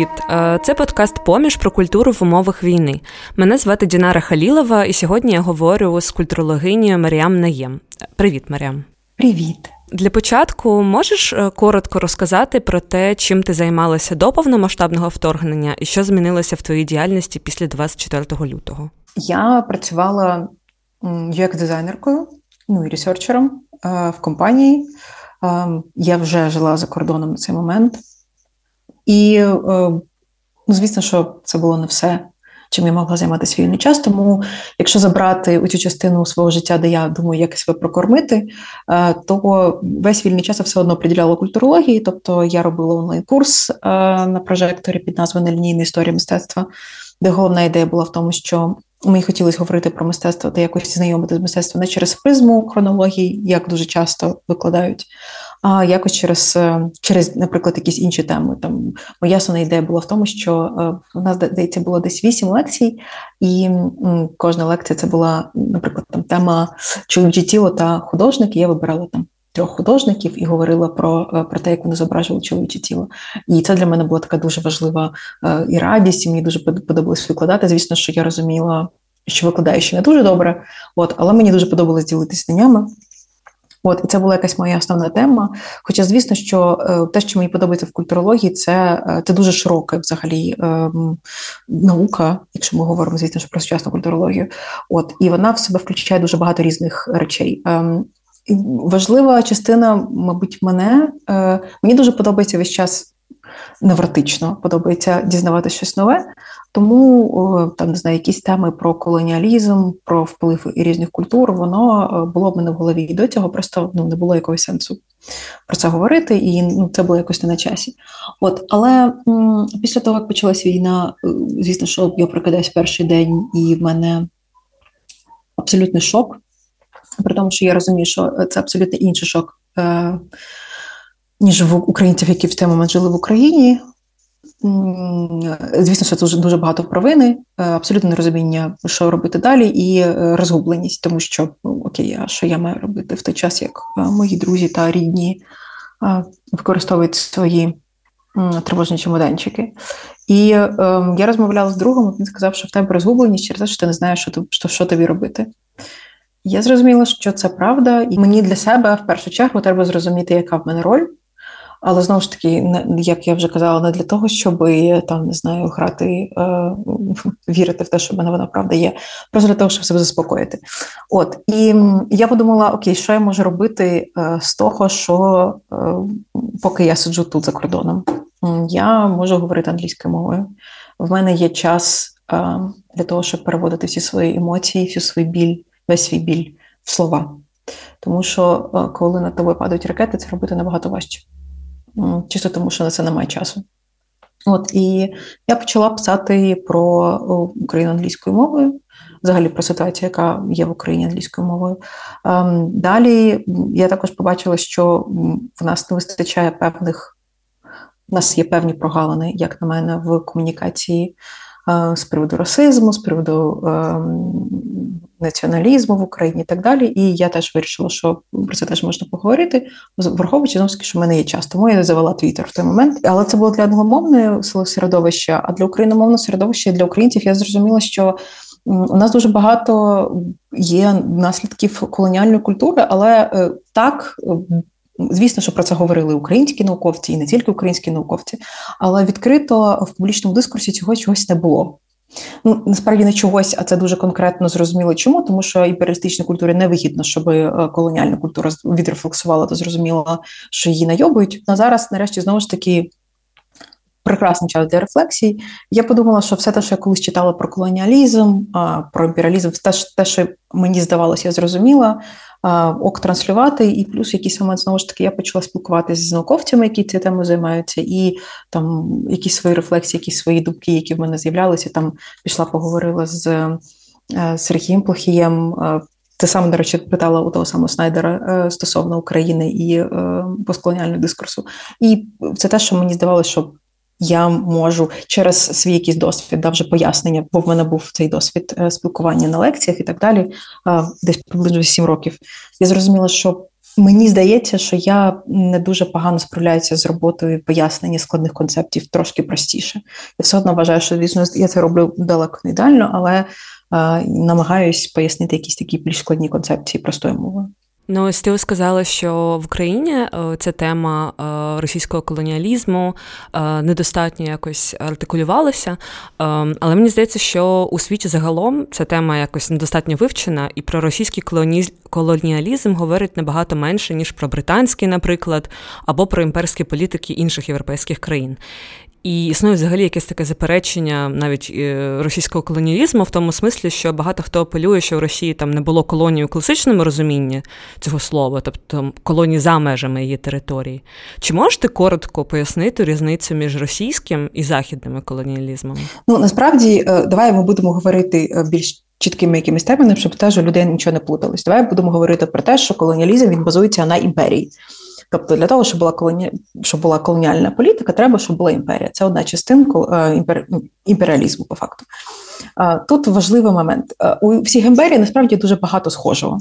Привіт! Е, це подкаст Поміж про культуру в умовах війни. Мене звати Дінара Халілова, і сьогодні я говорю з культурологинею Маріам Наєм. Привіт, Маріам. Привіт. Для початку можеш е, коротко розказати про те, чим ти займалася до повномасштабного вторгнення і що змінилося в твоїй діяльності після 24 лютого? Я працювала ux дизайнеркою ну і ресерчером е, в компанії. Я вже жила за кордоном на цей момент. І, е, ну, звісно, що це було не все, чим я могла займатися вільний час. Тому, якщо забрати у цю частину свого життя, де я думаю, як себе прокормити, е, то весь вільний час я все одно приділяла культурології. Тобто я робила онлайн-курс е, на прожекторі під назвою Нелінійна історія мистецтва, де головна ідея була в тому, що Мені хотілося говорити про мистецтво та якось знайомити з мистецтвом не через призму хронології, як дуже часто викладають, а якось через, е, через, наприклад, якісь інші теми. Там Моя основна ідея була в тому, що е, у нас здається було десь вісім лекцій, і кожна лекція це була, наприклад, там тема чоловіче тіло та художник. Я вибирала там трьох художників і говорила про е, про те, як вони зображували чоловіче тіло. І це для мене була така дуже важлива е, і радість, і мені дуже подобалось викладати. Звісно, що я розуміла, що викладаю ще не дуже добре, от, але мені дуже подобалось ділитися знаннями. От, і це була якась моя основна тема. Хоча, звісно, що е, те, що мені подобається в культурології, це це дуже широка взагалі е, наука, якщо ми говоримо, звісно, про сучасну культурологію. От, І вона в себе включає дуже багато різних речей. Е, Важлива частина, мабуть, мене е, мені дуже подобається весь час невротично, подобається дізнавати щось нове. Тому там не знаю, якісь теми про колоніалізм, про вплив і різних культур, воно е, було в мене в голові і до цього, просто ну не було якогось сенсу про це говорити, і ну це було якось не на часі. От, але м, після того, як почалась війна, е, звісно, що я прокидаюсь перший день, і в мене абсолютний шок при тому, що я розумію, що це абсолютно інший шок, е, ніж в українців, які в той момент жили в Україні. Звісно, що це дуже багато провини, е, абсолютно нерозуміння, що робити далі, і е, розгубленість, тому що ну, окей, а що я маю робити в той час, як мої друзі та рідні використовують свої тривожні чемоданчики. І е, я розмовляла з другом, він сказав, що в тебе розгубленість через те, що ти не знаєш, що, що, що тобі робити. Я зрозуміла, що це правда, і мені для себе в першу чергу треба зрозуміти, яка в мене роль. Але знову ж таки, як я вже казала, не для того, щоб там не знаю, грати, е, вірити в те, що в мене вона правда є, просто для того, щоб себе заспокоїти. От і я подумала: окей, що я можу робити е, з того, що е, поки я сиджу тут за кордоном, я можу говорити англійською мовою. В мене є час е, для того, щоб переводити всі свої емоції, всю свою біль весь свій біль в слова. Тому що е, коли на тобою падають ракети, це робити набагато важче. Чисто тому, що на це немає часу. От і я почала писати про Україну англійською мовою, взагалі про ситуацію, яка є в Україні англійською мовою. Ем, далі я також побачила, що в нас не вистачає певних, в нас є певні прогалини, як на мене, в комунікації з приводу расизму, з приводу е, націоналізму в Україні і так далі. І я теж вирішила, що про це теж можна поговорити, враховуючи знову що в мене є час. Тому я завела твіттер в той момент. Але це було для англомовного середовища, а для україномовного середовища для українців я зрозуміла, що. У нас дуже багато є наслідків колоніальної культури, але е, так Звісно, що про це говорили українські науковці і не тільки українські науковці, але відкрито в публічному дискурсі цього чогось не було. Ну насправді не чогось, а це дуже конкретно зрозуміло. Чому тому, що імперіалістичній культурі невигідно, щоб е, колоніальна культура відрефлексувала та зрозуміла, що її найобують. На зараз, нарешті, знову ж таки. Прекрасний час для рефлексій. Я подумала, що все те, що я колись читала про колоніалізм, про імперіалізм, те, що мені здавалося, я зрозуміла ок транслювати, і плюс якийсь момент знову ж таки я почала спілкуватися з науковцями, які цією темою займаються, і там якісь свої рефлексії, якісь свої думки, які в мене з'являлися. Там пішла, поговорила з е, Сергієм Плохієм. Е, те саме, до речі, питала у того самого Снайдера е, стосовно України і постколоніального дискурсу. І це те, що мені здавалося, що я можу через свій якийсь досвід, да, вже пояснення, бо в мене був цей досвід е, спілкування на лекціях і так далі, десь приблизно 7 років. Я зрозуміла, що мені здається, що я не дуже погано справляюся з роботою пояснення складних концептів трошки простіше. Я все одно вважаю, що звісно я це роблю далеко не ідеально, але намагаюсь пояснити якісь такі більш складні концепції простою мовою. Ну, ось ти сказала, що в Україні е, ця тема е, російського колоніалізму е, недостатньо якось артикулювалася, але мені здається, що у світі загалом ця тема якось недостатньо вивчена, і про російський колоніалізм говорить набагато менше, ніж про британський, наприклад, або про імперські політики інших європейських країн. І існує взагалі якесь таке заперечення навіть е, російського колоніалізму в тому смислі, що багато хто апелює, що в Росії там не було колонії у класичному розумінні цього слова, тобто колонії за межами її території. Чи можете коротко пояснити різницю між російським і західними колоніалізмами? Ну насправді е, давай ми будемо говорити е, більш. Чіткими якимись термінами, щоб теж у людей нічого не плуталось. Давай будемо говорити про те, що колоніалізм він базується на імперії. Тобто, для того, щоб була колоні... щоб була колоніальна політика, треба, щоб була імперія. Це одна частинка е, імпер... Імперіалізму, по факту. Тут важливий момент. Е, у всіх імперій насправді дуже багато схожого.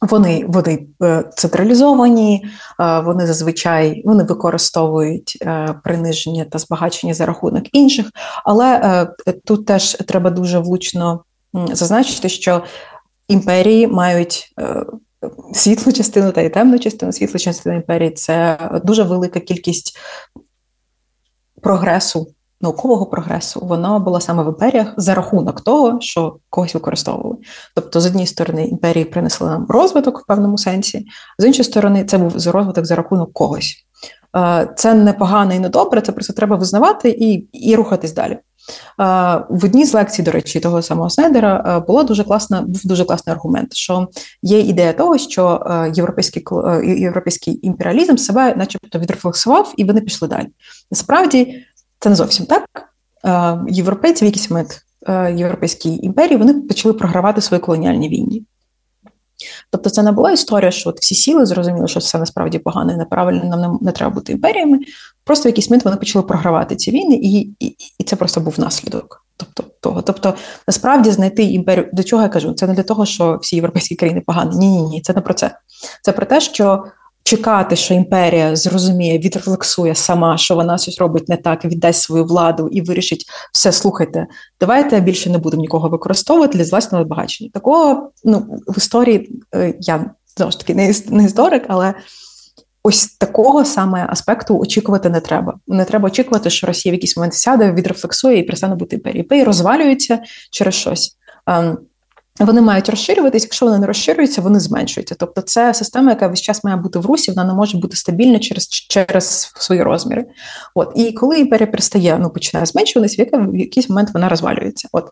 Вони вони е, централізовані, вони зазвичай вони використовують приниження та збагачення за рахунок інших, але тут теж треба дуже влучно зазначити, що імперії мають світлу частину та й темну частину, світлу частину імперії це дуже велика кількість прогресу, наукового прогресу. Вона була саме в імперіях за рахунок того, що когось використовували. Тобто, з однієї сторони, імперії принесли нам розвиток в певному сенсі, з іншої сторони, це був розвиток за рахунок когось. Е, це не погано і не добре, це просто треба визнавати і, і рухатись далі. В одній з лекцій, до речі, того самого Снайдера е, було дуже класна, був дуже класний аргумент, що є ідея того, що е, європейський е, європейський імперіалізм себе, начебто, відрефлексував, і вони пішли далі. Насправді це не зовсім так. Європейці в якийсь момент європейській імперії вони почали програвати свої колоніальні війни. Тобто це не була історія, що от всі сіли, зрозуміли, що все насправді погано і неправильно, нам не, не треба бути імперіями. Просто в якийсь момент вони почали програвати ці війни, і і, і це просто був наслідок. Тобто, того. Тобто, насправді знайти імперію, до чого я кажу, це не для того, що всі європейські країни погані. Ні, ні, ні, це не про це. Це про те, що чекати, що імперія зрозуміє, відрефлексує сама, що вона щось робить не так, віддасть свою владу і вирішить все, слухайте, давайте більше не будемо нікого використовувати для власного збагачення. Такого ну в історії е, я знову ж таки не, історик, але. Ось такого саме аспекту очікувати не треба. Не треба очікувати, що Росія в якийсь момент сяде, відрефлексує і перестане бути імперією. Імперії розвалюються через щось. Вони мають розширюватись, якщо вони не розширюються, вони зменшуються. Тобто, це система, яка весь час має бути в русі, вона не може бути стабільна через через свої розміри. От і коли імперія перестає, ну починає зменшуватися, в якийсь момент вона розвалюється. От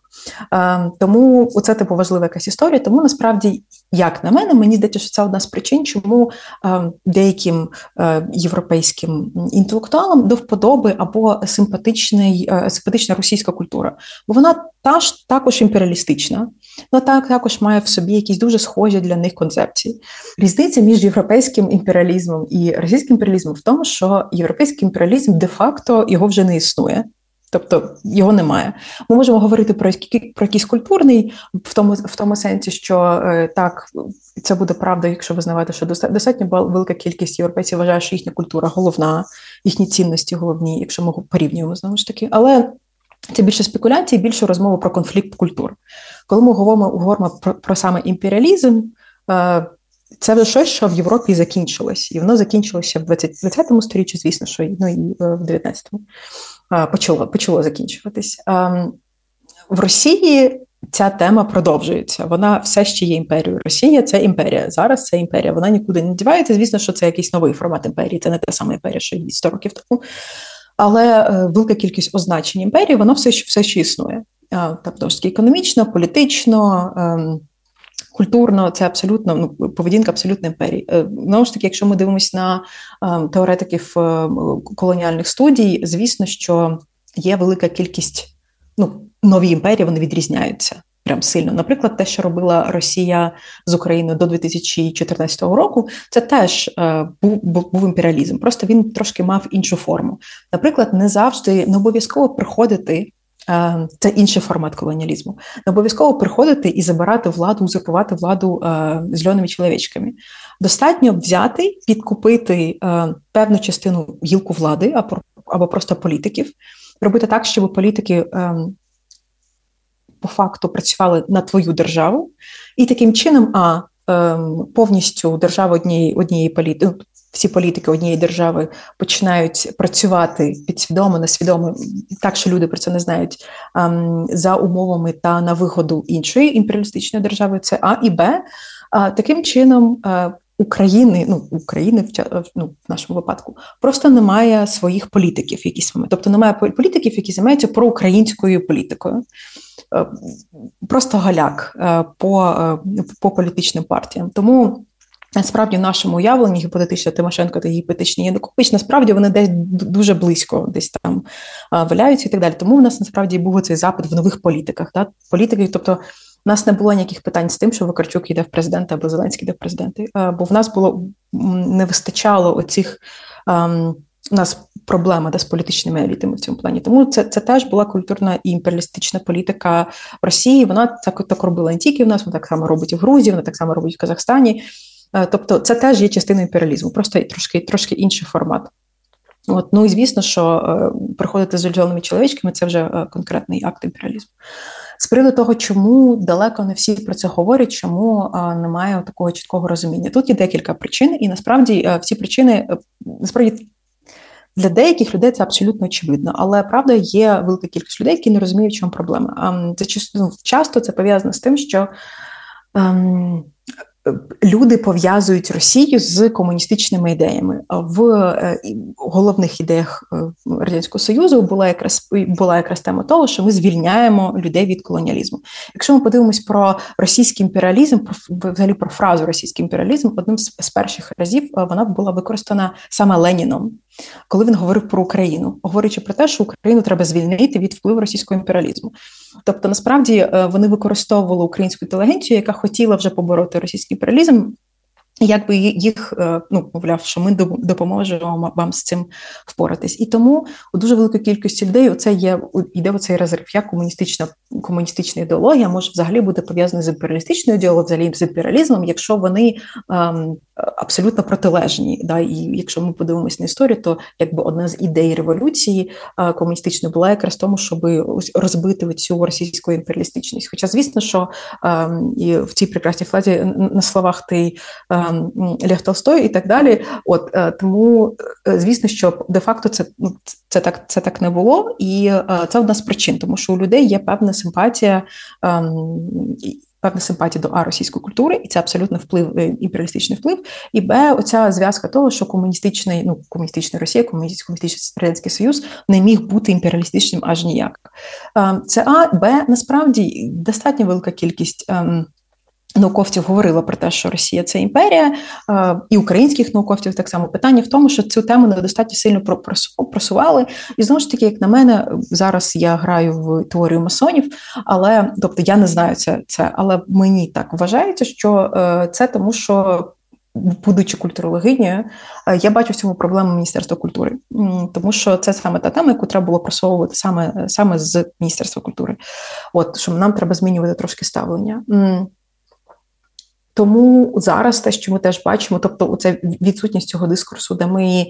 е, тому це типу важлива якась історія. Тому насправді, як на мене, мені здається, що це одна з причин, чому е, деяким е, європейським інтелектуалам до вподоби або симпатичний, е, симпатична російська культура, бо вона та ж також імперіалістична. Ну так також має в собі якісь дуже схожі для них концепції. Різниця між європейським імперіалізмом і російським імперіалізмом в тому, що європейський імперіалізм де-факто його вже не існує. Тобто його немає. Ми можемо говорити про про якийсь культурний в тому в тому сенсі, що е, так це буде правда, якщо визнавати, що достатньо велика кількість європейців вважає, що їхня культура головна, їхні цінності головні, якщо ми порівнюємо знову ж таки. Але це більше спекуляції, більше розмови про конфлікт культур. Коли ми говоримо говоримо про, про саме імперіалізм, е, це вже щось, що в Європі закінчилось, і воно закінчилося в 20 20 сторіччі, звісно, що ну, і е, в 19-му е, почало почало закінчуватись. Ем, в Росії ця тема продовжується. Вона все ще є імперією. Росія це імперія. Зараз це імперія. Вона нікуди не дівається. Звісно, що це якийсь новий формат імперії. Це не та сама імперія, що 100 років тому але е, велика кількість означень імперії воно все ще все ще існує. Тобто економічно, політично, ем, культурно це абсолютно ну, поведінка абсолютно імперії. Е, знову ж таки, якщо ми дивимося на ем, теоретиків е, колоніальних студій, звісно, що є велика кількість ну, нові імперії, вони відрізняються прям сильно. Наприклад, те, що робила Росія з Україною до 2014 року, це теж е, був, був імперіалізм. Просто він трошки мав іншу форму. Наприклад, не завжди не обов'язково приходити. Е, це інший формат колоніалізму. Не обов'язково приходити і забирати владу, узурпувати владу е, зеленими чоловічками. Достатньо взяти, підкупити е, певну частину гілку влади або, або просто політиків, робити так, щоб політики ем, по факту працювали на твою державу, і таким чином, а ем, повністю держава однієї однієї політики. Ну, всі політики однієї держави починають працювати підсвідомо, несвідомо, так що люди про це не знають ем, за умовами та на вигоду іншої імперіалістичної держави. Це А і Б. Таким чином е, України, ну України в ну, в нашому випадку, просто немає своїх політиків в якийсь. Тобто немає політиків, які займаються проукраїнською політикою. Е, просто галяк е, по, е, по політичним партіям. Тому. Насправді, в нашому уявленні гіпотетично Тимошенко та гіпотетичні Янукович, насправді вони десь дуже близько десь там валяються і так далі. Тому в нас насправді був цей запит в нових політиках. Да? Політики, тобто у нас не було ніяких питань з тим, що Вакарчук йде в президенти або Зеленський йде в президенти. Бо в нас було не вистачало оцих. Ем, у нас проблема де з політичними елітами в цьому плані. Тому це це теж була культурна і імперіалістична політика в Росії. Вона так так робила не тільки в нас, вона так само робить і в Грузії, вона так само робить в Казахстані. Е, тобто, це теж є частиною імперіалізму, просто трошки трошки інший формат. От, Ну і звісно, що е, приходити з зеленими чоловічками це вже е, конкретний акт імперіалізму. З приводу того, чому далеко не всі про це говорять, чому е, немає такого чіткого розуміння. Тут є декілька причин, і насправді е, всі причини е, насправді. Для деяких людей це абсолютно очевидно, але правда є велика кількість людей, які не розуміють, в чому проблема. Це ну, часто це пов'язано з тим, що ем, люди пов'язують Росію з комуністичними ідеями. В е, головних ідеях е, радянського союзу була якраз була якраз тема того, що ми звільняємо людей від колоніалізму. Якщо ми подивимось про російський імперіалізм, про взагалі про фразу російський імперіалізм, одним з перших разів е, вона була використана саме Леніном коли він говорив про Україну, говорячи про те, що Україну треба звільнити від впливу російського імперіалізму. Тобто, насправді е, вони використовували українську інтелігенцію, яка хотіла вже побороти російський імперіалізм, Якби їх е, ну мовляв, що ми допоможемо вам з цим впоратись, і тому у дуже великої кількості людей це є йде оцей розрив. Як комуністична комуністична ідеологія може взагалі бути пов'язана з імперіалістичною ідеологією, взагалі з імперіалізмом, якщо вони ем, абсолютно протилежні. Да? І якщо ми подивимося на історію, то якби одна з ідей революції е, комуністичної була якраз тому, щоб розбити цю російську імперіалістичність. Хоча, звісно, що ем, і в цій прекрасній фразі на словах ти. Ем, Лев Толстой і так далі. От е, тому, е, звісно, що де-факто це ну, це так це так не було, і це одна з причин, тому що у людей є певна симпатія. Ем, певна симпатія до а російської культури, і це абсолютно вплив імперіалістичний вплив. І Б, оця зв'язка того, що комуністичний, ну комуністична Росія, комуністичний радянський союз не міг бути імперіалістичним аж ніяк. Ем, це А, Б, насправді достатньо велика кількість. Науковців говорила про те, що Росія це імперія, і українських науковців так само питання в тому, що цю тему недостатньо сильно просували. І знову ж таки, як на мене, зараз я граю в теорію масонів, але тобто я не знаю це, це але мені так вважається, що е, це тому, що. Будучи культурологинею, е, я бачу в цьому проблему Міністерства культури, тому що це саме та тема, яку треба було просовувати саме саме з Міністерства культури. От що нам треба змінювати трошки ставлення. Тому зараз те, що ми теж бачимо, тобто це відсутність цього дискурсу, де ми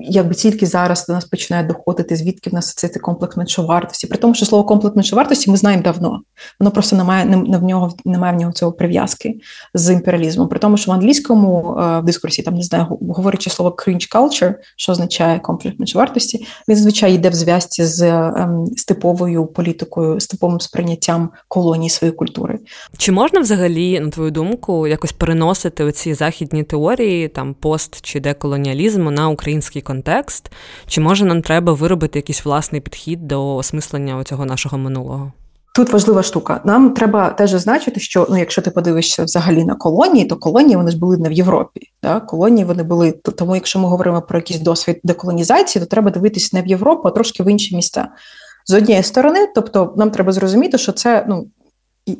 якби тільки зараз до нас починає доходити, звідки в нас цей комплекс меншовартості. При тому, що слово комплекс меншовартості ми знаємо давно. Воно просто немає не в нього, немає в нього цього прив'язки з імперіалізмом. При тому, що в англійському в дискурсі там не знаю, говорячи слово cringe culture, що означає комплекс меншовартості, він зазвичай йде в зв'язці з, ем, з типовою політикою, з типовим сприйняттям колонії своєї культури. Чи можна взагалі, на твою думку, якось переносити оці західні теорії, там пост чи деколоніалізму на український контекст? Чи може нам треба виробити якийсь власний підхід до осмислення цього нашого минулого? Тут важлива штука. Нам треба теж зазначити, що ну, якщо ти подивишся взагалі на колонії, то колонії вони ж були не в Європі. Да? Колонії вони були тому, якщо ми говоримо про якийсь досвід деколонізації, то треба дивитися не в Європу, а трошки в інші міста. З однієї сторони, тобто нам треба зрозуміти, що це ну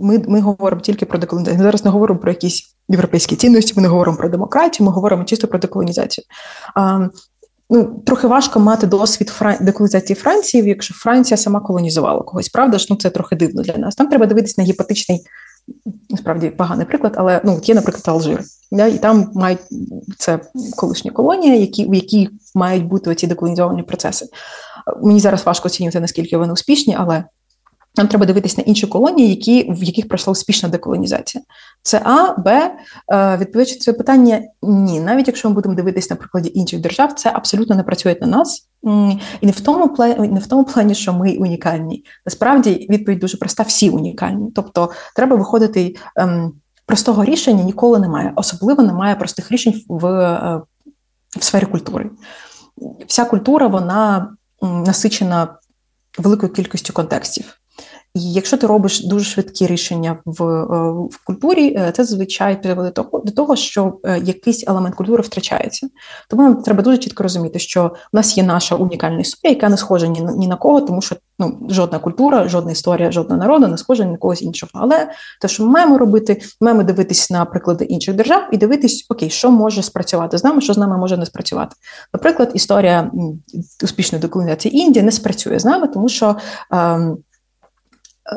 ми ми говоримо тільки про деколонізацію. Ми зараз не говоримо про якісь європейські цінності, ми не говоримо про демократію, ми говоримо чисто про деколонізацію. А, ну, Трохи важко мати досвід фран... деколонізації Франції, якщо Франція сама колонізувала когось. Правда ж, ну це трохи дивно для нас. Там треба дивитися на гіпотичний, насправді поганий приклад, але ну, є, наприклад, Алжир. Да, І там мають це колишні колонії, які, в які мають бути оці деколонізовані процеси. Мені зараз важко оцінювати, наскільки вони успішні, але нам треба дивитися на інші колонії, які, в яких пройшла успішна деколонізація. Це А, Б. Е, відповідаючи це питання, ні. Навіть якщо ми будемо дивитися на прикладі інших держав, це абсолютно не працює на нас. І не в тому плані, не в тому плані, що ми унікальні. Насправді відповідь дуже проста: всі унікальні. Тобто, треба виходити ем, простого рішення ніколи немає. Особливо немає простих рішень в, е, в сфері культури. Вся культура вона насичена великою кількістю контекстів. І якщо ти робиш дуже швидкі рішення в е, в культурі, е, це зазвичай приводить до того, що е, якийсь елемент культури втрачається. Тому нам треба дуже чітко розуміти, що в нас є наша унікальна історія, яка не схожа ні, ні на кого, тому що ну жодна культура, жодна історія, жодного народу не схожа ні на когось іншого. Але те, що ми маємо робити, маємо дивитись на приклади інших держав і дивитись, окей, що може спрацювати з нами, що з нами може не спрацювати. Наприклад, історія успішної деколонізації Індії не спрацює з нами, тому що. Ем,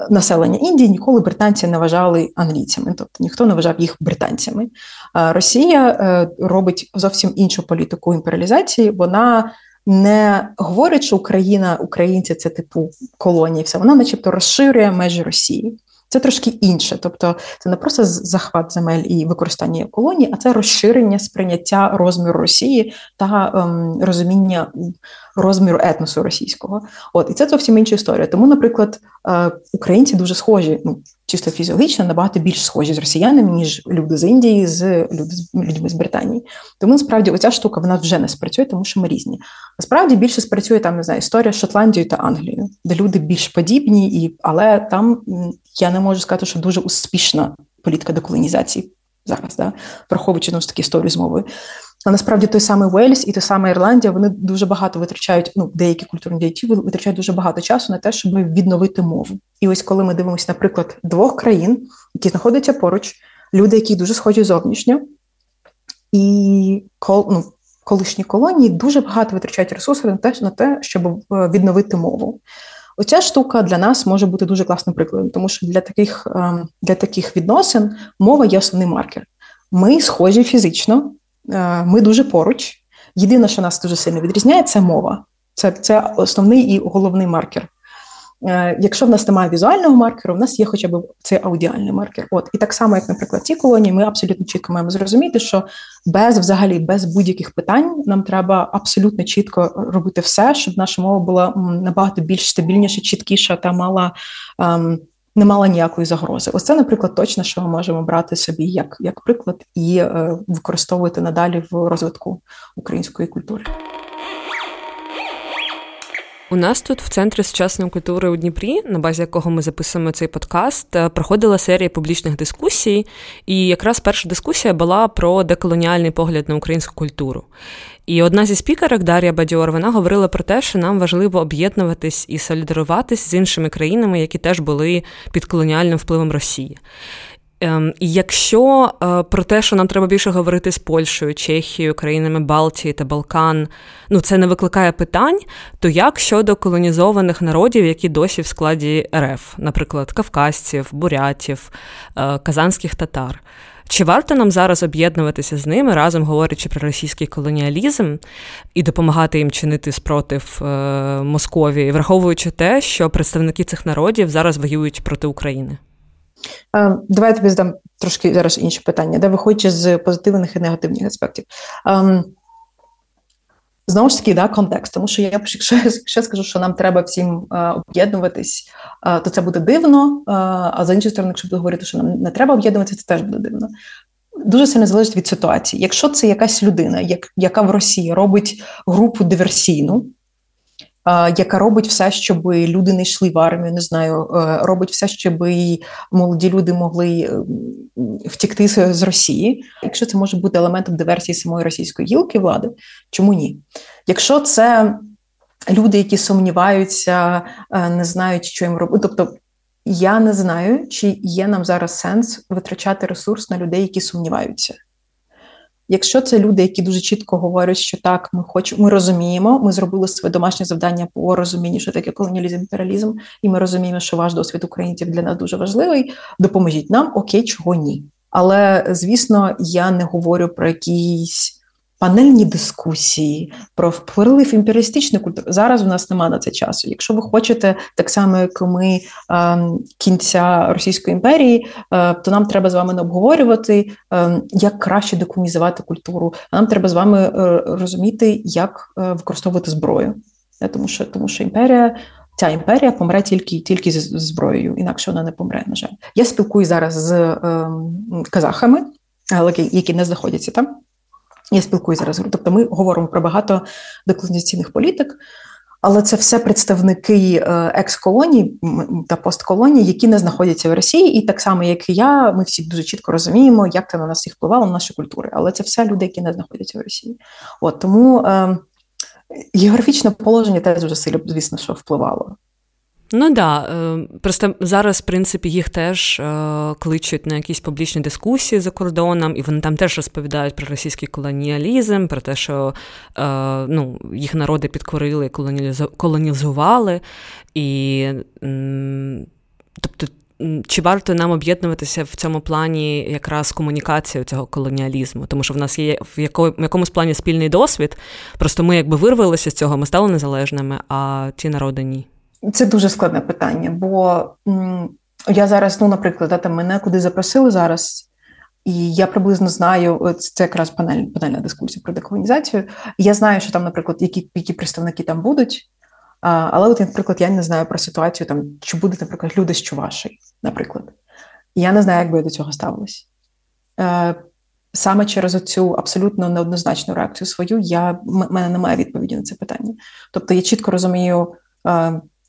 населення Індії ніколи британці не вважали англійцями, тобто ніхто не вважав їх британцями. Росія е, робить зовсім іншу політику імперіалізації. Вона не говорить, що Україна, українці це типу колонії, все вона, начебто, розширює межі Росії. Це трошки інше, тобто це не просто захват земель і використання колонії, а це розширення сприйняття розміру Росії та ем, розуміння розміру етносу російського. От і це зовсім інша історія. Тому, наприклад, е, українці дуже схожі, ну чисто фізіологічно, набагато більш схожі з росіянами, ніж люди з Індії, з люди з людьми з Британії. Тому насправді оця штука вона вже не спрацює, тому що ми різні. Насправді більше спрацює там не знаю, історія з Шотландією та Англією, де люди більш подібні, і але там я не можу сказати, що дуже успішна політика деколонізації зараз, да, враховуючи ну, такі історію з мовою. А насправді той самий Уельс і той самий Ірландія вони дуже багато витрачають. Ну, деякі культурні діячі витрачають дуже багато часу на те, щоб відновити мову. І ось коли ми дивимося, наприклад, двох країн, які знаходяться поруч, люди, які дуже схожі зовнішньо, і кол, ну, колишні колонії дуже багато витрачають ресурсів на те, на те, щоб е, відновити мову. Оця штука для нас може бути дуже класним прикладом, тому що для таких ем, для таких відносин мова є основний маркер. Ми схожі фізично, е, ми дуже поруч. Єдине, що нас дуже сильно відрізняє, це мова. Це це основний і головний маркер. Е, якщо в нас немає візуального маркеру, в нас є хоча б цей аудіальний маркер. От і так само, як, наприклад, ці колонії, ми абсолютно чітко маємо зрозуміти, що без взагалі без будь-яких питань нам треба абсолютно чітко робити все, щоб наша мова була набагато більш стабільніша, чіткіша та мала. Ем, не мала ніякої загрози. Ось це, наприклад, точно, що ми можемо брати собі як як приклад і е, використовувати надалі в розвитку української культури. У нас тут в центрі сучасної культури у Дніпрі, на базі якого ми записуємо цей подкаст, е, проходила серія публічних дискусій, і якраз перша дискусія була про деколоніальний погляд на українську культуру. І одна зі спікерок Дар'я Бадьор вона говорила про те, що нам важливо об'єднуватись і солідаруватись з іншими країнами, які теж були під колоніальним впливом Росії. Ем, якщо е, про те, що нам треба більше говорити з Польщею, Чехією, країнами Балтії та Балкан, ну це не викликає питань, то як щодо колонізованих народів, які досі в складі РФ, наприклад, кавказців, бурятів, е, казанських татар? Чи варто нам зараз об'єднуватися з ними, разом говорячи про російський колоніалізм і допомагати їм чинити спротив е, Московії, враховуючи те, що представники цих народів зараз воюють проти України? Давай я тобі задам трошки зараз інше питання, де виходячи з позитивних і негативних аспектів. Знову ж таки, да, контекст, тому що я якщо, якщо скажу, що нам треба всім об'єднуватись, то це буде дивно. А з іншої сторони, якщо буду говорити, що нам не треба об'єднуватися, це теж буде дивно. Дуже сильно залежить від ситуації. Якщо це якась людина, як, яка в Росії робить групу диверсійну, яка робить все, щоб люди не йшли в армію, не знаю, е, робить все, щоб молоді люди могли е, втікти з Росії. Якщо це може бути елементом диверсії самої російської гілки влади, чому ні? Якщо це люди, які сумніваються, е, не знають, що їм робити, тобто. я не знаю, чи є нам зараз сенс витрачати ресурс на людей, які сумніваються. Якщо це люди, які дуже чітко говорять, що так, ми хочемо, ми розуміємо, ми зробили своє домашнє завдання по розумінню, що таке колоніалізм, імперіалізм, і ми розуміємо, що ваш досвід українців для нас дуже важливий. Допоможіть нам, окей, чого ні. Але звісно, я не говорю про якісь панельні дискусії, про вплив імперіалістичної культури. Зараз у нас немає на це часу. Якщо ви хочете, так само як ми ем, кінця Російської імперії, е, то нам треба з вами не обговорювати, ем, як краще декомунізувати культуру. А нам треба з вами е, розуміти, як е, використовувати зброю. Тому що тому що імперія. Ця імперія помре тільки тільки з зброєю, інакше вона не помре. На жаль, я спілкуюся зараз з е, казахами, які не знаходяться там. Я спілкуюся зараз. Тобто ми говоримо про багато деколонізаційних політик, але це все представники е, екс-колоній та постколоній, які не знаходяться в Росії, і так само, як і я, ми всі дуже чітко розуміємо, як це на нас і впливало на наші культури. Але це все люди, які не знаходяться в Росії. От тому е, географічне положення теж дуже сильно, звісно, що впливало. Ну да, е, просто зараз, в принципі, їх теж е, кличуть на якісь публічні дискусії за кордоном, і вони там теж розповідають про російський колоніалізм, про те, що е, ну, їх народи підкорили, колонізували. І тобто. Чи варто нам об'єднуватися в цьому плані якраз комунікацію цього колоніалізму? Тому що в нас є в якомусь плані спільний досвід, просто ми якби вирвалися з цього, ми стали незалежними, а ті народи ні. Це дуже складне питання, бо я зараз, ну, наприклад, да, мене куди запросили зараз, і я приблизно знаю, це якраз панель, панельна дискусія про деколонізацію. Я знаю, що там, наприклад, які які представники там будуть. Але, от, наприклад, я не знаю про ситуацію, там, чи будуть, наприклад, люди з Чуваші, наприклад. Я не знаю, як би я до цього ставилась. Е, Саме через цю абсолютно неоднозначну реакцію свою, я в мене немає відповіді на це питання. Тобто я чітко розумію.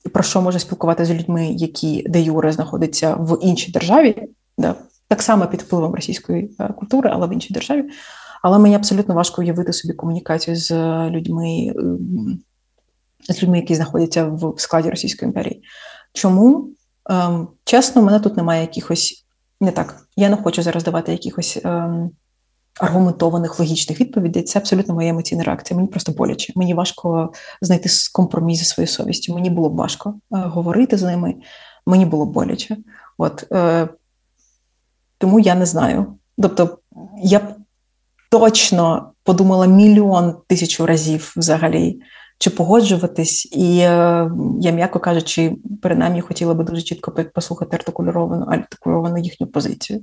Е, про що може спілкуватися з людьми, які де юре знаходяться в іншій державі, да, так само під впливом російської е, культури, але в іншій державі. Але мені абсолютно важко уявити собі комунікацію з людьми, з людьми, які знаходяться в складі Російської імперії. Чому? Ем, чесно, мене тут немає якихось не так. Я не хочу зараз давати якихось ем, аргументованих логічних відповідей. Це абсолютно моя емоційна реакція. Мені просто боляче. Мені важко знайти компроміс зі своєю совістю. Мені було важко е, говорити з ними. Мені було боляче. От е, тому я не знаю. Тобто, я б точно подумала мільйон тисячу разів взагалі чи погоджуватись, і е, я, м'яко кажучи, принаймні хотіла би дуже чітко послухати артикульовану артикульовану їхню позицію.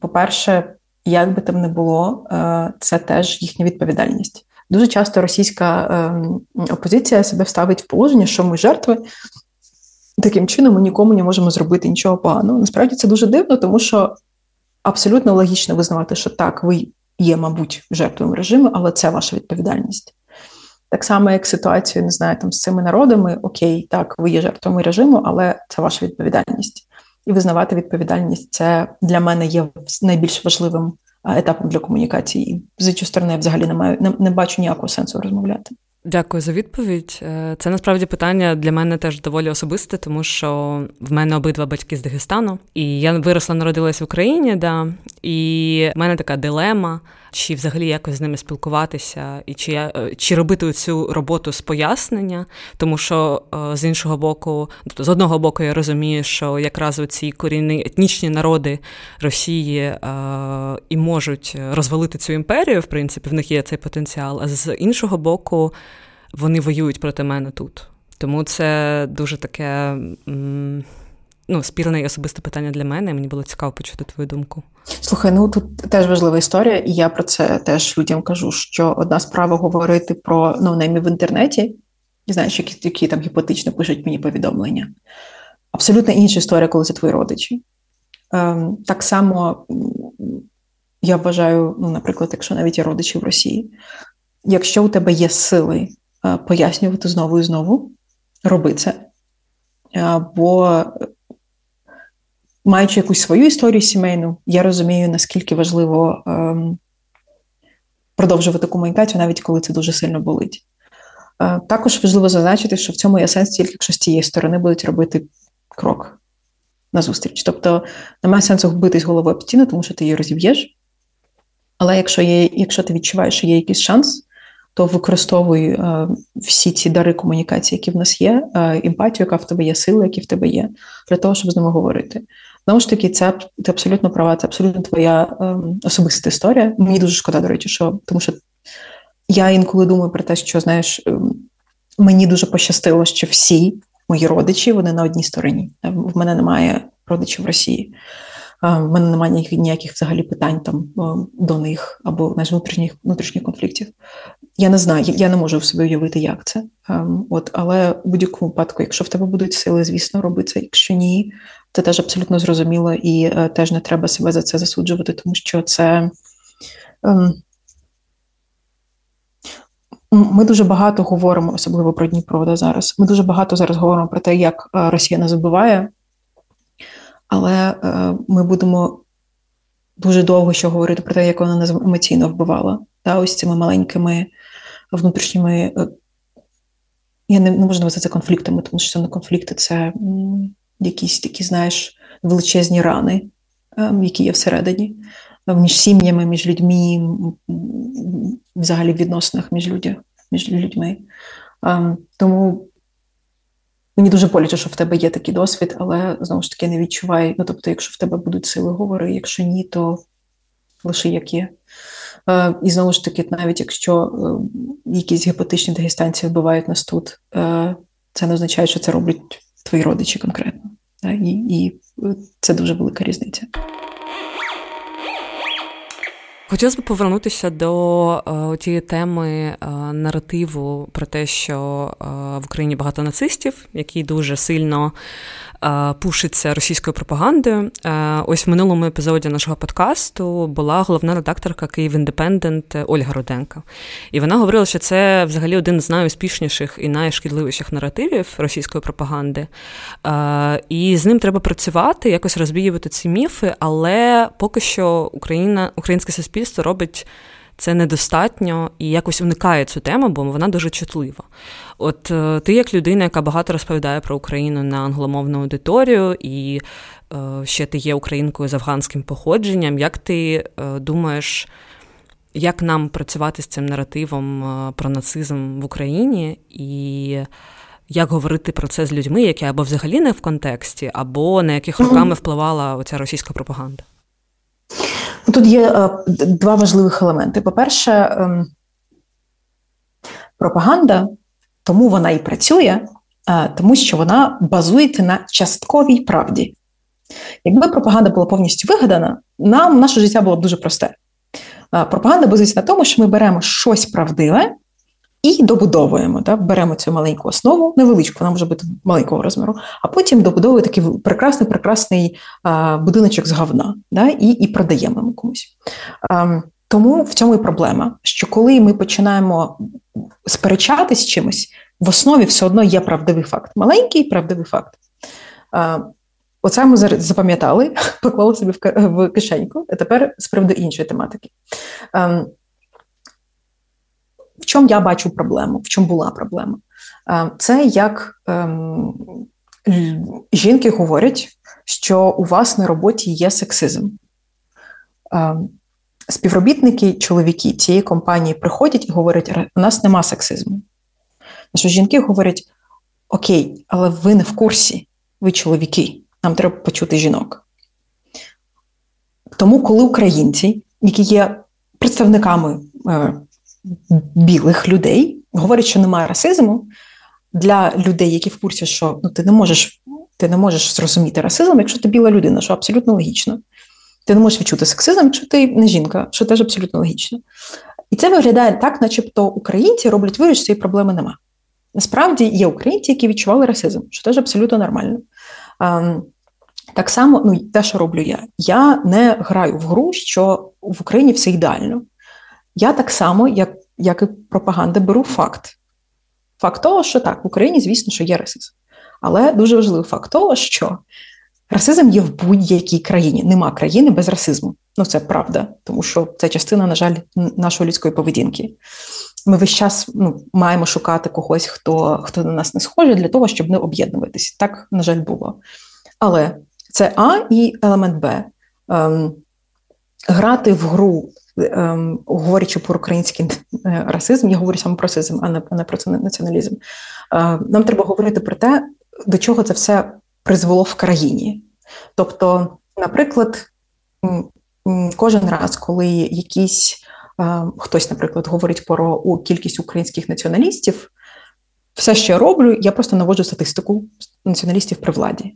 По-перше, як би там не було, е, це теж їхня відповідальність. Дуже часто російська ем, опозиція себе ставить в положення, що ми жертви. Таким чином ми нікому не можемо зробити нічого поганого. Насправді це дуже дивно, тому що абсолютно логічно визнавати, що так, ви є, мабуть, жертвою режиму, але це ваша відповідальність. Так само, як ситуацію, не знаю, там з цими народами, окей, так, ви є жертвами режиму, але це ваша відповідальність. І визнавати відповідальність це для мене є найбільш важливим етапом для комунікації. З іншої сторони я взагалі не маю не, не бачу ніякого сенсу розмовляти. Дякую за відповідь. Е, це насправді питання для мене теж доволі особисте, тому що в мене обидва батьки з Дагестану, і я виросла, народилась в Україні, да, і в мене така дилема, чи взагалі якось з ними спілкуватися, і чи я е, чи робити цю роботу з пояснення, тому що е, з іншого боку, тобто з одного боку, я розумію, що якраз ці корінні етнічні народи Росії і можуть розвалити цю імперію, в принципі, в них є цей потенціал, а з іншого боку вони воюють проти мене тут. Тому це дуже таке ну, спірне і особисте питання для мене. Мені було цікаво почути твою думку. Слухай, ну тут теж важлива історія, і я про це теж людям кажу. Що одна справа говорити про ноунеймів в інтернеті, і знаєш, які, які там гіпотично пишуть мені повідомлення. Абсолютно інша історія, коли це твої родичі. Ем, Так само я вважаю, ну, наприклад, якщо навіть є родичі в Росії, якщо у тебе є сили Е, пояснювати знову і знову, роби це. Бо, маючи якусь свою історію сімейну, я розумію, наскільки важливо ем, продовжувати комунікацію, навіть коли це дуже сильно болить. Також важливо зазначити, що в цьому є сенс тільки якщо з цієї сторони будуть робити крок назустріч. Тобто немає сенсу битись головою об стіну, тому що ти її розіб'єш. Але якщо є, якщо ти відчуваєш, що є якийсь шанс, то використовуй е, всі ці дари комунікації, які в нас є, е, емпатію, яка в тебе є, сила, які в тебе є, для того, щоб з ними говорити. Знову ж таки, це ти абсолютно права, це абсолютно твоя е, особиста історія. Мені дуже шкода, до речі, що тому що я інколи думаю про те, що знаєш, е, мені дуже пощастило, що всі мої родичі вони на одній стороні. В мене немає родичів в Росії. В мене немає ніяких, ніяких взагалі питань там до них або знаєш, внутрішніх внутрішніх конфліктів. Я не знаю, я не можу в собі уявити, як це. От, Але в будь-якому випадку, якщо в тебе будуть сили, звісно, роби це. Якщо ні, це теж абсолютно зрозуміло і е, теж не треба себе за це засуджувати, тому що це. Ем, ми дуже багато говоримо, особливо про Дніпро да, зараз. Ми дуже багато зараз говоримо про те, як е, Росія нас забиває, але е, ми будемо дуже довго ще говорити про те, як вона нас емоційно вбивала. Да, Ось цими маленькими внутрішніми. Я не, не можу назвати це конфліктами, тому що це не конфлікти, це якісь такі, знаєш, величезні рани, ем, які є всередині між сім'ями, між людьми, взагалі в відносинах між людьми. Між людьми. Тому мені дуже боляче, що в тебе є такий досвід, але знову ж таки не відчувай. Ну, тобто, якщо в тебе будуть сили, говори, якщо ні, то лише як є. І знову ж таки, навіть якщо якісь гепатичні дагестанції вбивають нас тут, е, це не означає, що це роблять твої родичі конкретно. І, І це дуже велика різниця. Хотілося б повернутися до е, тієї теми е, наративу про те, що е, в Україні багато нацистів, які дуже сильно Е, пушиться російською пропагандою. Е, ось в минулому епізоді нашого подкасту була головна редакторка Київ Індепендент Ольга Руденка. І вона говорила, що це взагалі один з найуспішніших і найшкідливіших наративів російської пропаганди. Е, і з ним треба працювати, якось розбіювати ці міфи, але поки що Україна, українське суспільство робить це недостатньо і якось уникає цю тему, бо вона дуже чутлива. От е, ти, як людина, яка багато розповідає про Україну на англомовну аудиторію, і е, ще ти є українкою з афганським походженням, як ти е, думаєш, як нам працювати з цим наративом про нацизм в Україні? і як говорити про це з людьми, які або взагалі не в контексті, або на яких роками впливала оця російська пропаганда? Тут є е, два важливих елементи. По-перше, е, пропаганда, тому вона і працює, е, тому що вона базується на частковій правді. Якби пропаганда була повністю вигадана, нам наше життя було б дуже просте. Е, пропаганда базується на тому, що ми беремо щось правдиве і добудовуємо. Так? Беремо цю маленьку основу, невеличку, вона може бути маленького розміру, а потім добудовуємо такий прекрасний прекрасний а, будиночок з говна да? і і продаємо йому комусь. А, тому в цьому і проблема, що коли ми починаємо сперечатись з чимось, в основі все одно є правдивий факт. Маленький правдивий факт. А, Оце ми запам'ятали, поклали собі в кишеньку, а тепер з приводу іншої тематики. Чому я бачу проблему, в чому була проблема? Е, це як ем, жінки говорять, що у вас на роботі є сексизм. Ем, співробітники, чоловіки цієї компанії приходять і говорять, у нас нема сексизму. Що жінки говорять: Окей, але ви не в курсі, ви чоловіки, нам треба почути жінок. Тому, коли українці, які є представниками е, білих людей, говорять, що немає расизму для людей, які в курсі, що ну, ти не можеш ти не можеш зрозуміти расизм, якщо ти біла людина, що абсолютно логічно. Ти не можеш відчути сексизм, якщо ти не жінка, що теж абсолютно логічно. І це виглядає так, начебто українці роблять вигляд, що цієї проблеми нема. Насправді є українці, які відчували расизм, що теж абсолютно нормально. Um, так само, ну, те, що роблю я, я не граю в гру, що в Україні все ідеально. Я так само, як як і пропаганда, беру факт. Факт того, що так, в Україні, звісно, що є расизм. Але дуже важливий факт того, що расизм є в будь-якій країні. Нема країни без расизму. Ну, це правда, тому що це частина, на жаль, нашої людської поведінки. ми весь час ну, маємо шукати когось, хто хто на нас не схожий, для того, щоб не об'єднуватися. Так, на жаль, було. Але це А і елемент Б. Ем, Грати в гру, ем, говорячи про український е, расизм, я говорю саме про расизм, а не, не про націоналізм. Е, нам треба говорити про те, до чого це все призвело в країні. Тобто, наприклад, кожен раз, коли якийсь е, хтось, наприклад, говорить про кількість українських націоналістів, все, що я роблю, я просто наводжу статистику націоналістів при владі.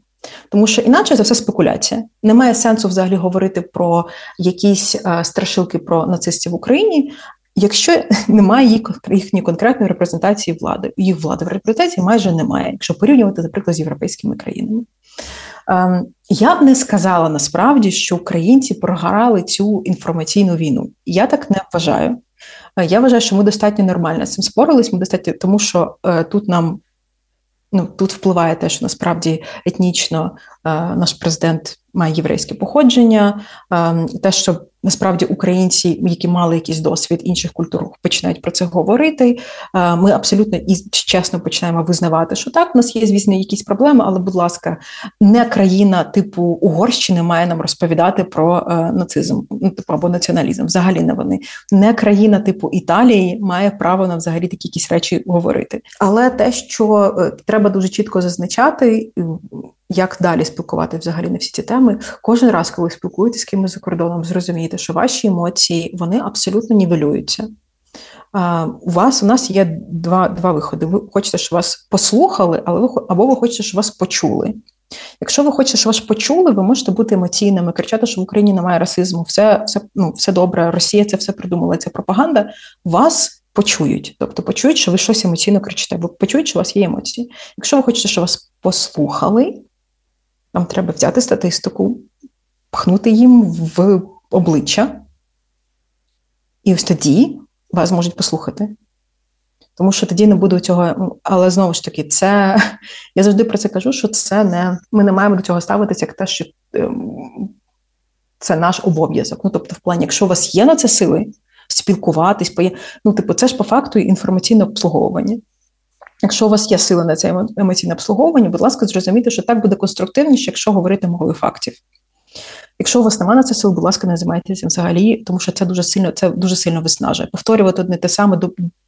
Тому що іначе це все спекуляція. Немає сенсу взагалі говорити про якісь е, страшилки про нацистів в Україні, якщо немає їхньої конкретної репрезентації влади. Їх влади в репрезентації майже немає, якщо порівнювати, наприклад, з європейськими країнами. Ем, я б не сказала насправді, що українці програли цю інформаційну війну. Я так не вважаю. Е, я вважаю, що ми достатньо нормально з цим спорились. Ми достатньо, тому що е, тут нам ну тут впливає те, що насправді етнічно е, наш президент має єврейське походження, е, те, що насправді українці, які мали якийсь досвід інших культур, починають про це говорити. Е, ми абсолютно і чесно починаємо визнавати, що так, у нас є, звісно, якісь проблеми, але, будь ласка, не країна типу Угорщини має нам розповідати про е, нацизм, ну типу або націоналізм. Взагалі не вони. Не країна типу Італії має право нам взагалі такі якісь речі говорити. Але те, що е, треба дуже чітко зазначати як далі спілкувати взагалі на всі ці теми. Кожен раз, коли спілкуєтесь з кимось за кордоном, зрозумієте, що ваші емоції вони абсолютно нівелюються. У вас у нас є два два виходи. Ви хочете, щоб вас послухали, але ви або ви хочете, щоб вас почули. Якщо ви хочете, щоб вас почули, ви можете бути емоційними, кричати, що в Україні немає расизму, все все, ну, все добре, Росія це все придумала, це пропаганда. Вас почують, тобто почують, що ви щось емоційно кричите, бо почують, що у вас є емоції. Якщо ви хочете, щоб вас послухали, вам треба взяти статистику, пхнути їм в обличчя, і ось тоді вас можуть послухати. Тому що тоді не буде цього, ну, але знову ж таки, це я завжди про це кажу, що це не ми не маємо до цього ставитися як те, що ем, це наш обов'язок. Ну тобто, в плані, якщо у вас є на це сили спілкуватись, ну, типу, це ж по факту інформаційне обслуговування. Якщо у вас є сила на це емоційне обслуговування, будь ласка, зрозумійте, що так буде конструктивніше, якщо говорити мовою фактів. Якщо у вас немає на це сил, будь ласка, не займайтеся цим взагалі, тому що це дуже сильно це дуже сильно виснажує. Повторювати одне те саме,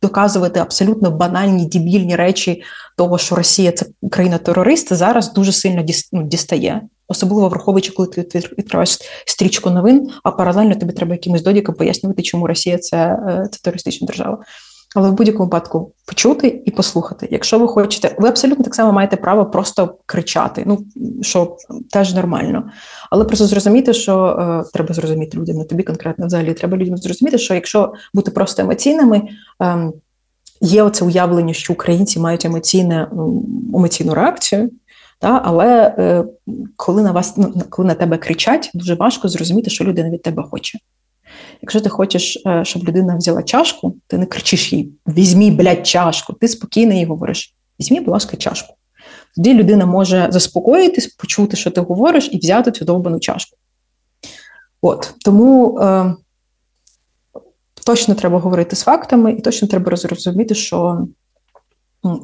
доказувати абсолютно банальні дібільні речі того, що Росія це країна терорист, зараз дуже сильно ну, дістає. Особливо враховуючи, коли ти відкриваєш стрічку новин, а паралельно тобі треба якимось додіком пояснювати, чому Росія це, е, це терористична держава але в будь-якому випадку почути і послухати. Якщо ви хочете, ви абсолютно так само маєте право просто кричати, ну що теж нормально. Але просто зрозуміти, що е, треба зрозуміти людям, не тобі конкретно взагалі треба людям зрозуміти, що якщо бути просто емоційними. Е, Є оце уявлення, що українці мають емоційне, емоційну реакцію, та, але е, коли на вас ну, коли на тебе кричать, дуже важко зрозуміти, що людина від тебе хоче. Якщо ти хочеш, е, щоб людина взяла чашку, ти не кричиш їй Візьмі, блядь, чашку. Ти спокійно їй говориш: візьмі, будь ласка, чашку. Тоді людина може заспокоїтись, почути, що ти говориш, і взяти цю довбану чашку. От тому е, точно треба говорити з фактами, і точно треба зрозуміти, що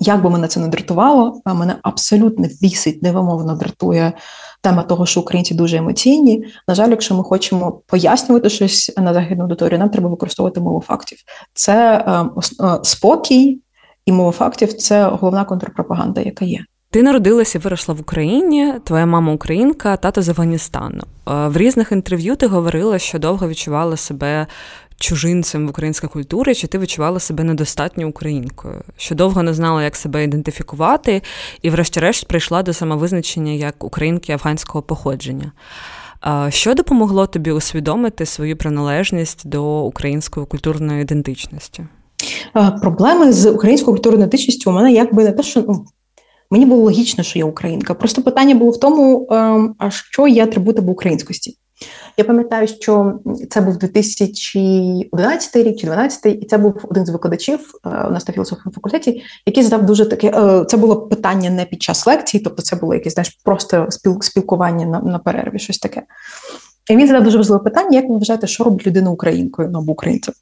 як би мене це не дратувало, мене абсолютно бісить, невимовно дратує тема того, що українці дуже емоційні. На жаль, якщо ми хочемо пояснювати щось на західну аудиторію, нам треба використовувати мову фактів. Це е, е, спокій і мова фактів це головна контрпропаганда, яка є. Ти народилася і виросла в Україні, твоя мама українка, тато з Афганістану. Е, в різних інтерв'ю ти говорила, що довго відчувала себе чужинцем в українській культурі, чи ти відчувала себе недостатньо українкою, що довго не знала, як себе ідентифікувати, і, врешті-решт, прийшла до самовизначення як українки афганського походження. Що допомогло тобі усвідомити свою приналежність до української культурної ідентичності? Проблеми з українською культурною ідентичністю у мене якби не те, що ну, мені було логічно, що я українка. Просто питання було в тому, ем, а що є атрибути українськості. Я пам'ятаю, що це був 2011 рік чи 2012, і це був один з викладачів е, у нас на філософському факультеті, який задав дуже таке. Е, це було питання не під час лекції, тобто це було якесь знаєш, просто спілкування на, на перерві, щось таке. І він задав дуже важливе питання: як ви вважаєте, що робить людина українкою ну, або українцем?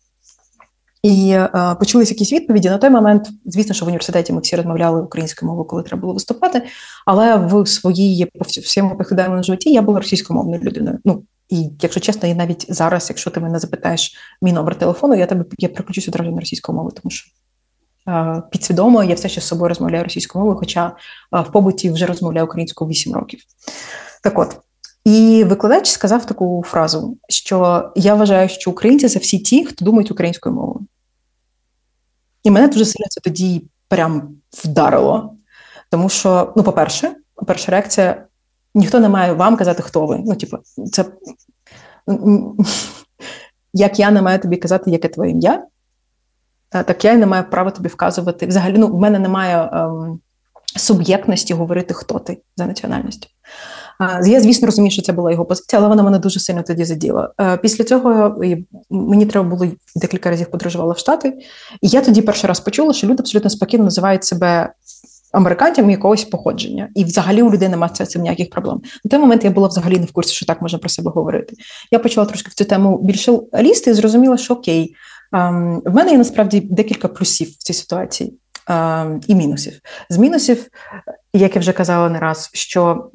І е, почулися якісь відповіді. На той момент, звісно, що в університеті ми всі розмовляли українською мовою, коли треба було виступати. Але в своїй по всьому повсякденному житті я була російськомовною людиною. Ну і якщо чесно, і навіть зараз, якщо ти мене запитаєш мій номер телефону, я тебе я переключусь одразу на російську мову, тому що е, підсвідомо я все ще з собою розмовляю російською мовою, хоча е, в побуті вже розмовляю українською 8 років. Так от. І викладач сказав таку фразу, що я вважаю, що українці це всі ті, хто думають українською мовою. І мене дуже сильно це тоді прям вдарило. Тому що, ну, по-перше, перша реакція: ніхто не має вам казати, хто ви. Ну, типу, це як я не маю тобі казати, яке твоє ім'я, так я не маю права тобі вказувати. Взагалі, ну, в мене немає ем, суб'єктності говорити, хто ти за національністю. Я, звісно, розумію, що це була його позиція, але вона мене дуже сильно тоді заділа. Е, після цього мені треба було декілька разів подорожувала в Штати, і я тоді перший раз почула, що люди абсолютно спокійно називають себе. Американцям якогось походження, і взагалі у людей немає цим ніяких проблем. На той момент я була взагалі не в курсі, що так можна про себе говорити. Я почала трошки в цю тему більше лізти і зрозуміла, що окей, ем, в мене є насправді декілька плюсів в цій ситуації ем, і мінусів. З мінусів, як я вже казала не раз, що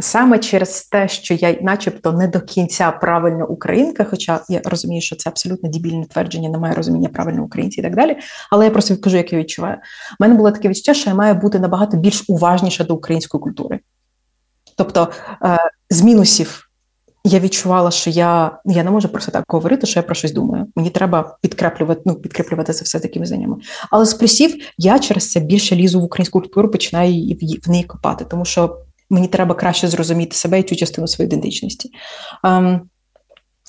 Саме через те, що я, начебто, не до кінця правильно українка, хоча я розумію, що це абсолютно дебільне твердження, немає розуміння правильно українці і так далі. Але я просто кажу, як я відчуваю. У мене було таке відчуття, що я маю бути набагато більш уважніша до української культури. Тобто, е, з мінусів я відчувала, що я я не можу просто так говорити, що я про щось думаю. Мені треба підкреплювати ну, підкреплювати це все такими знаннями. Але з плюсів я через це більше лізу в українську культуру, починаю в, неї копати, тому що мені треба краще зрозуміти себе і цю частину своєї ідентичності. Ем,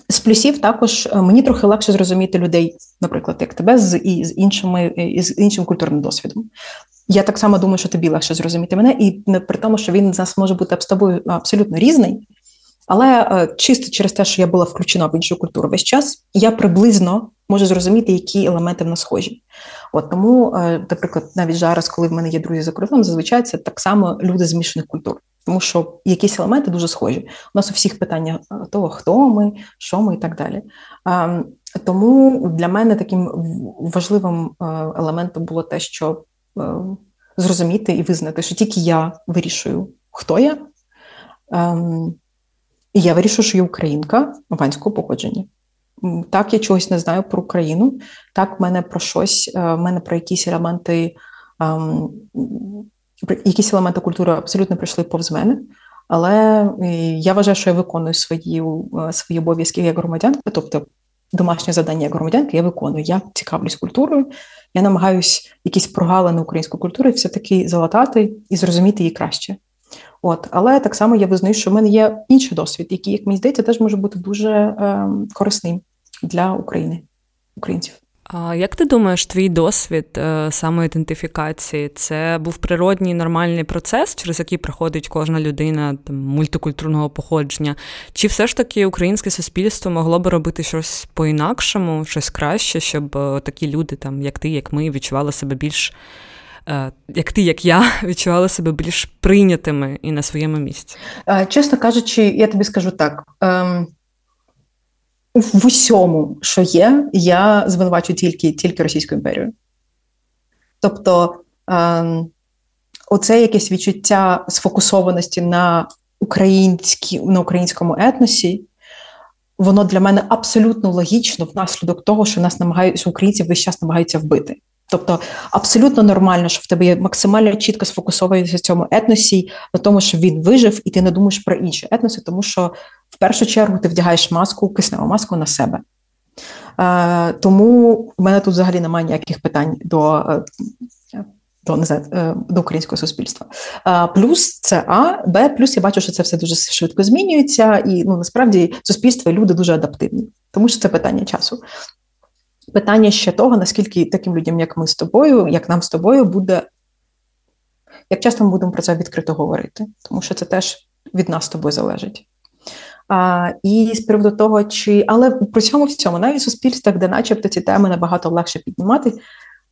з плюсів також е, мені трохи легше зрозуміти людей, наприклад, як тебе, з і з іншими е, з іншим культурним досвідом. Я так само думаю, що тобі легше зрозуміти мене, і при тому, що він з нас може бути з тобою абсолютно різний, але е, чисто через те, що я була включена в іншу культуру весь час, я приблизно можу зрозуміти, які елементи в нас схожі. От тому, е, наприклад, навіть зараз, коли в мене є друзі за кордоном, зазвичай це так само люди змішаних культур, тому що якісь елементи дуже схожі. У нас у всіх питання е, того, хто ми, що ми і так далі. Ем, тому для мене таким важливим елементом було те, що зрозуміти і визнати, що тільки я вирішую, хто я. І я вирішую, що я українка аванського походження. Так, я чогось не знаю про Україну, так, в мене про щось, е, в мене про якісь елементи, ем, якісь елементи культури абсолютно прийшли повз мене. Але е, я вважаю, що я виконую свої е, свої обов'язки як громадянка, тобто домашнє завдання як громадянка я виконую. Я цікавлюсь культурою, я намагаюсь якісь прогалини української культури все-таки залатати і зрозуміти її краще. От, але так само я визнаю, що в мене є інший досвід, який, як мені здається, теж може бути дуже е, корисним для України, українців. А як ти думаєш, твій досвід е, самоідентифікації це був природній нормальний процес, через який проходить кожна людина там, мультикультурного походження? Чи все ж таки українське суспільство могло би робити щось по-інакшому, щось краще, щоб е, такі люди, там, як ти, як ми, відчували себе більш як ти, як я, відчували себе більш прийнятими і на своєму місці? Е, чесно кажучи, я тобі скажу так. Ем, в усьому, що є, я звинувачу тільки тільки Російську імперію. Тобто ем, оце якесь відчуття сфокусованості на на українському етносі, воно для мене абсолютно логічно внаслідок того, що нас намагаються українців весь час намагаються вбити. Тобто абсолютно нормально, що в тебе є максимально чітко сфокусованість в цьому етносі, на тому, що він вижив, і ти не думаєш про інші етноси, тому що в першу чергу ти вдягаєш маску, кисневу маску на себе. Е, Тому в мене тут взагалі немає ніяких питань до е, до, не знаю, е, до українського суспільства. Е, плюс це А, Б, плюс я бачу, що це все дуже швидко змінюється, і ну насправді суспільство і люди дуже адаптивні, тому що це питання часу питання ще того, наскільки таким людям, як ми з тобою, як нам з тобою, буде. Як часто ми будемо про це відкрито говорити, тому що це теж від нас з тобою залежить. А, І з приводу того, чи але при цьому в цьому навіть в суспільствах, де начебто ці теми набагато легше піднімати,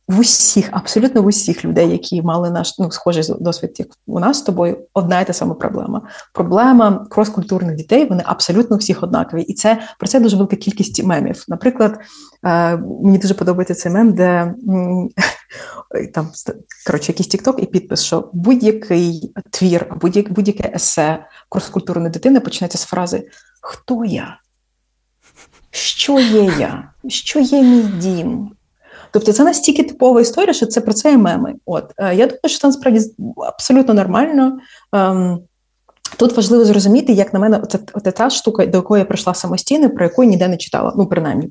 в усіх, абсолютно в усіх людей, які мали наш ну, схожий досвід, як у нас з тобою, одна і та сама проблема. Проблема кроскультурних дітей, вони абсолютно всіх однакові. І це про це дуже велика кількість мемів. Наприклад, е, мені дуже подобається цей мем, де там коротше, якийсь тікток і підпис, що будь-який твір, будь-яке будь-яке есе кроскультурної дитини починається з фрази Хто я? Що є я? Що є мій дім? Тобто це настільки типова історія, що це про це і меми. От е, я думаю, що це насправді абсолютно нормально. Ем, тут важливо зрозуміти, як на мене, це, та штука, до якої я прийшла самостійно, про яку я ніде не читала, ну принаймні.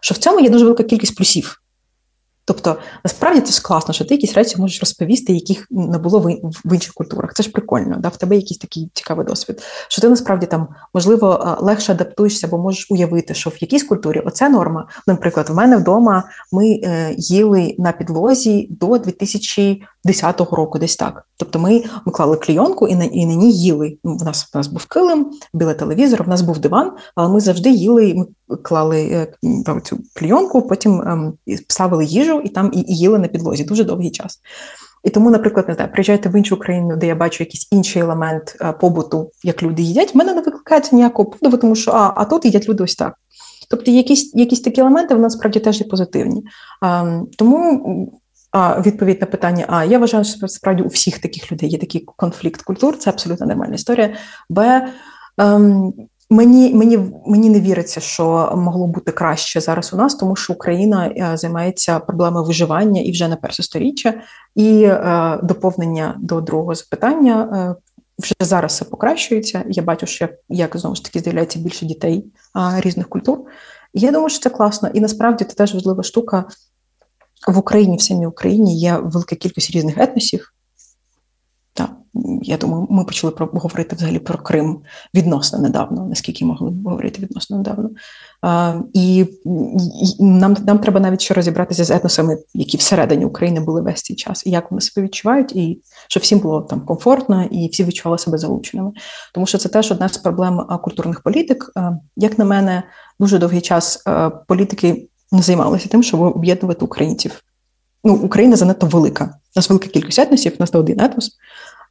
Що в цьому є дуже велика кількість плюсів. Тобто, насправді це ж класно, що ти якісь речі можеш розповісти, яких не було в інших культурах. Це ж прикольно, да? в тебе якийсь такий цікавий досвід. Що ти насправді там можливо легше адаптуєшся, бо можеш уявити, що в якійсь культурі оце норма. Наприклад, в мене вдома ми е, їли на підлозі до 2010 року, десь так. Тобто, ми ми клали клійонку і на і на ній їли. Ну, в нас в нас був килим, біля телевізор, в нас був диван, але ми завжди їли. Ми клали е, цю клійонку, потім ем, ставили їжу і там і, і їли на підлозі дуже довгий час. І тому, наприклад, не знаю, приїжджаєте в іншу країну, де я бачу якийсь інший елемент е, побуту, як люди їдять, в мене не викликається ніякого подиву, тому що а, а тут їдять люди ось так. Тобто якісь якісь такі елементи в нас справді теж є позитивні. Ем, Тому відповідь на питання: А я вважаю, що справді у всіх таких людей є такий конфлікт культур, це абсолютно нормальна історія. Б. Ем, Мені мені мені не віриться, що могло бути краще зараз у нас, тому що Україна е, займається проблемою виживання і вже на перше сторіччя, і е, доповнення до другого запитання е, вже зараз все покращується. Я бачу, що як, як знову ж таки з'являється більше дітей е, різних культур. І я думаю, що це класно. І насправді це теж важлива штука в Україні, в самій Україні є велика кількість різних етносів. Так, я думаю, ми почали про говорити взагалі про Крим відносно недавно, наскільки могли говорити відносно недавно. А, І, нам нам треба навіть ще розібратися з етносами, які всередині України були весь цей час, і як вони себе відчувають, і щоб всім було там комфортно, і всі відчували себе залученими. Тому що це теж одна з проблем культурних політик. Як на мене, дуже довгий час політики займалися тим, щоб об'єднувати українців. Ну, Україна занадто велика. У нас велика кількість етносів, у нас не один етнос.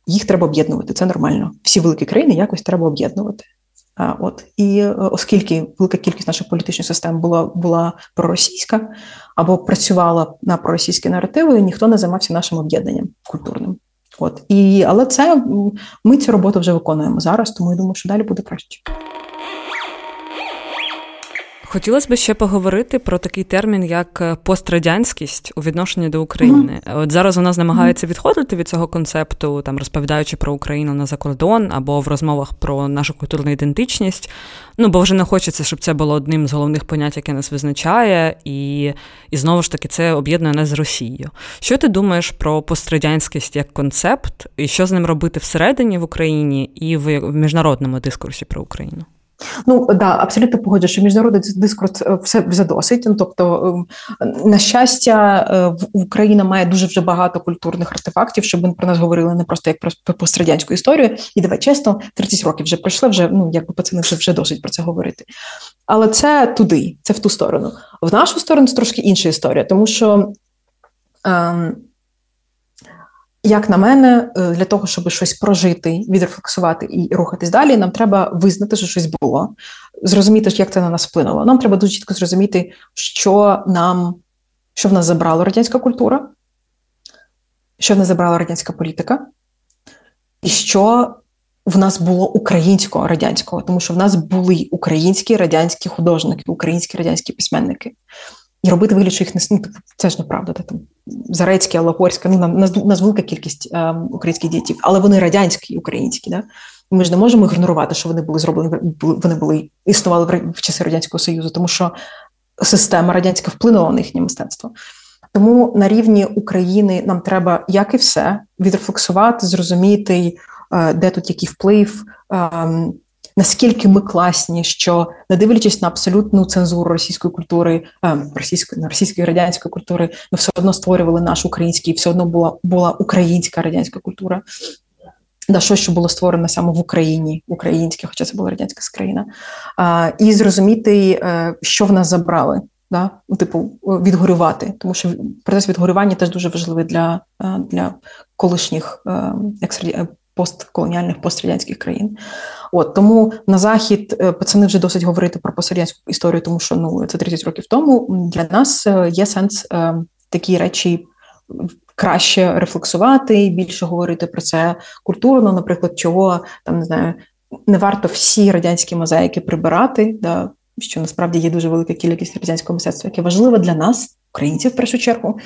Їх треба об'єднувати. Це нормально. Всі великі країни якось треба об'єднувати. А, от І е, оскільки велика кількість наших політичних систем була була проросійська або працювала на проросійські наративи, ніхто не займався нашим об'єднанням культурним. От і але це ми цю роботу вже виконуємо зараз, тому я думаю, що далі буде краще. Хотілося б ще поговорити про такий термін, як е, пострадянськість у відношенні до України. Mm-hmm. От зараз нас намагається відходити від цього концепту, там розповідаючи про Україну на закордон або в розмовах про нашу культурну ідентичність. Ну бо вже не хочеться, щоб це було одним з головних понять, яке нас визначає, і і знову ж таки це об'єднує нас з Росією. Що ти думаєш про пострадянськість як концепт, і що з ним робити всередині в Україні і в міжнародному дискурсі про Україну? Ну да, абсолютно погоджу, що міжнародний дискурс е, все вже досить. Ну, тобто, ем, на щастя, е, Україна має дуже вже багато культурних артефактів, щоб ми про нас говорили не просто як про пострадянську історію. І давай чесно, 30 років вже пройшли, вже ну якби пацани вже вже досить про це говорити. Але це туди, це в ту сторону. В нашу сторону це трошки інша історія, тому що. Ем, як на мене, е, для того, щоб щось прожити, відрефлексувати і рухатись далі, нам треба визнати, що щось було, зрозуміти, як це на нас вплинуло. Нам треба дуже чітко зрозуміти, що нам, що в нас забрала радянська культура, що в нас забрала радянська політика, і що в нас було українського радянського, тому що в нас були українські радянські художники, українські радянські письменники. І робити вигляд, що їх не ну, це ж неправда. Та, там Зарецьке, Аллахорське, ну нас, нас велика кількість е, українських дітей, але вони радянські українські. Да? Ми ж не можемо ігнорувати, що вони були зроблені вони були існували в, в часи радянського союзу, тому що система радянська вплинула на їхнє мистецтво. Тому на рівні України нам треба, як і все, відрефлексувати, зрозуміти, е, де тут який вплив. Ем, наскільки ми класні, що не дивлячись на абсолютну цензуру російської культури, е, російської російської радянської культури, ми все одно створювали наш український, все одно була була українська радянська культура. Да, що що було створено саме в Україні, українське, хоча це була радянська країна, а, і зрозуміти, е, що в нас забрали, да? ну, типу, відгорювати, тому що процес відгорювання теж дуже важливий для для колишніх постколоніальних пострадянських країн. От Тому на захід пацани вже досить говорити про пострадянську історію, тому що ну це 30 років тому. Для нас є сенс такі речі краще рефлексувати, більше говорити про це культурно, наприклад, чого там не знаю, не варто всі радянські мозаїки прибирати, да, що насправді є дуже велика кількість радянського мистецтва, яке важливе для нас, українців в першу чергу.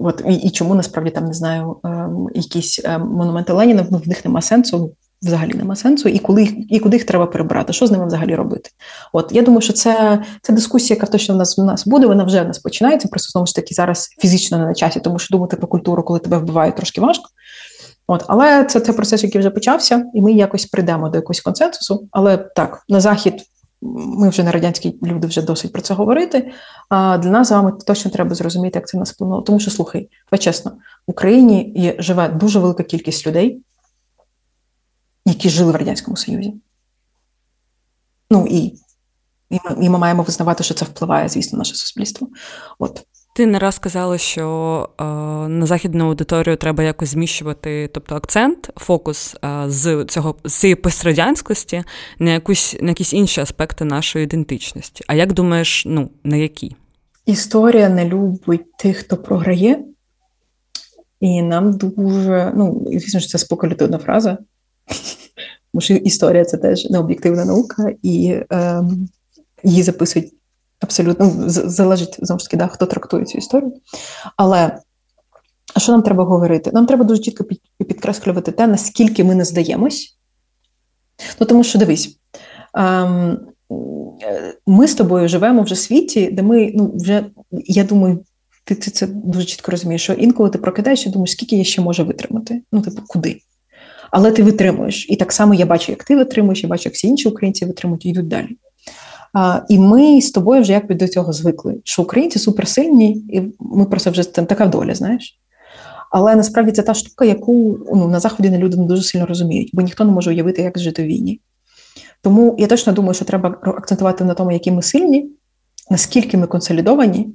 От і, і чому насправді там не знаю, е, якісь е, монументи Леніна ну, в них нема сенсу взагалі нема сенсу, і коли і куди їх треба перебирати, що з ними взагалі робити? От я думаю, що це це дискусія, яка точно в нас в нас буде. Вона вже в нас починається. Просто знову ж таки зараз фізично не на часі, тому що думати про культуру, коли тебе вбивають, трошки важко. От, але це це процес, який вже почався, і ми якось прийдемо до якогось консенсусу. Але так, на захід ми вже на радянські люди вже досить про це говорити. А для нас з вами точно треба зрозуміти, як це нас вплинуло. Тому що слухай, ви чесно, в Україні є живе дуже велика кількість людей, які жили в Радянському Союзі. Ну і і ми, і ми маємо визнавати, що це впливає, звісно, на наше суспільство. От. Ти не раз сказала, що е, на західну аудиторію треба якось зміщувати, тобто акцент, фокус е, з цього з цієї пострадянськості на якусь на якісь інші аспекти нашої ідентичності. А як думаєш, ну на які? Історія не любить тих, хто програє, і нам дуже ну звісно, що це спокулятивна фраза. Тому що історія це теж необ'єктивна наука, і е, її записують абсолютно залежить знову ж таки, да, хто трактує цю історію. Але що нам треба говорити? Нам треба дуже чітко підкреслювати те, наскільки ми не здаємось. Ну, Тому що дивись, ем, ми з тобою живемо вже в світі, де ми ну, вже, я думаю, ти, ти це дуже чітко розумієш, що інколи ти прокидаєшся думаєш, скільки я ще можу витримати. Ну, типу, куди? але ти витримуєш. І так само я бачу, як ти витримуєш, я бачу, як всі інші українці витримують і йдуть далі. І ми з тобою вже якби до цього звикли, що українці суперсильні, і ми просто вже така доля, знаєш. Але насправді це та штука, яку ну, на заході не люди не дуже сильно розуміють, бо ніхто не може уявити, як жити в війні. Тому я точно думаю, що треба акцентувати на тому, які ми сильні, наскільки ми консолідовані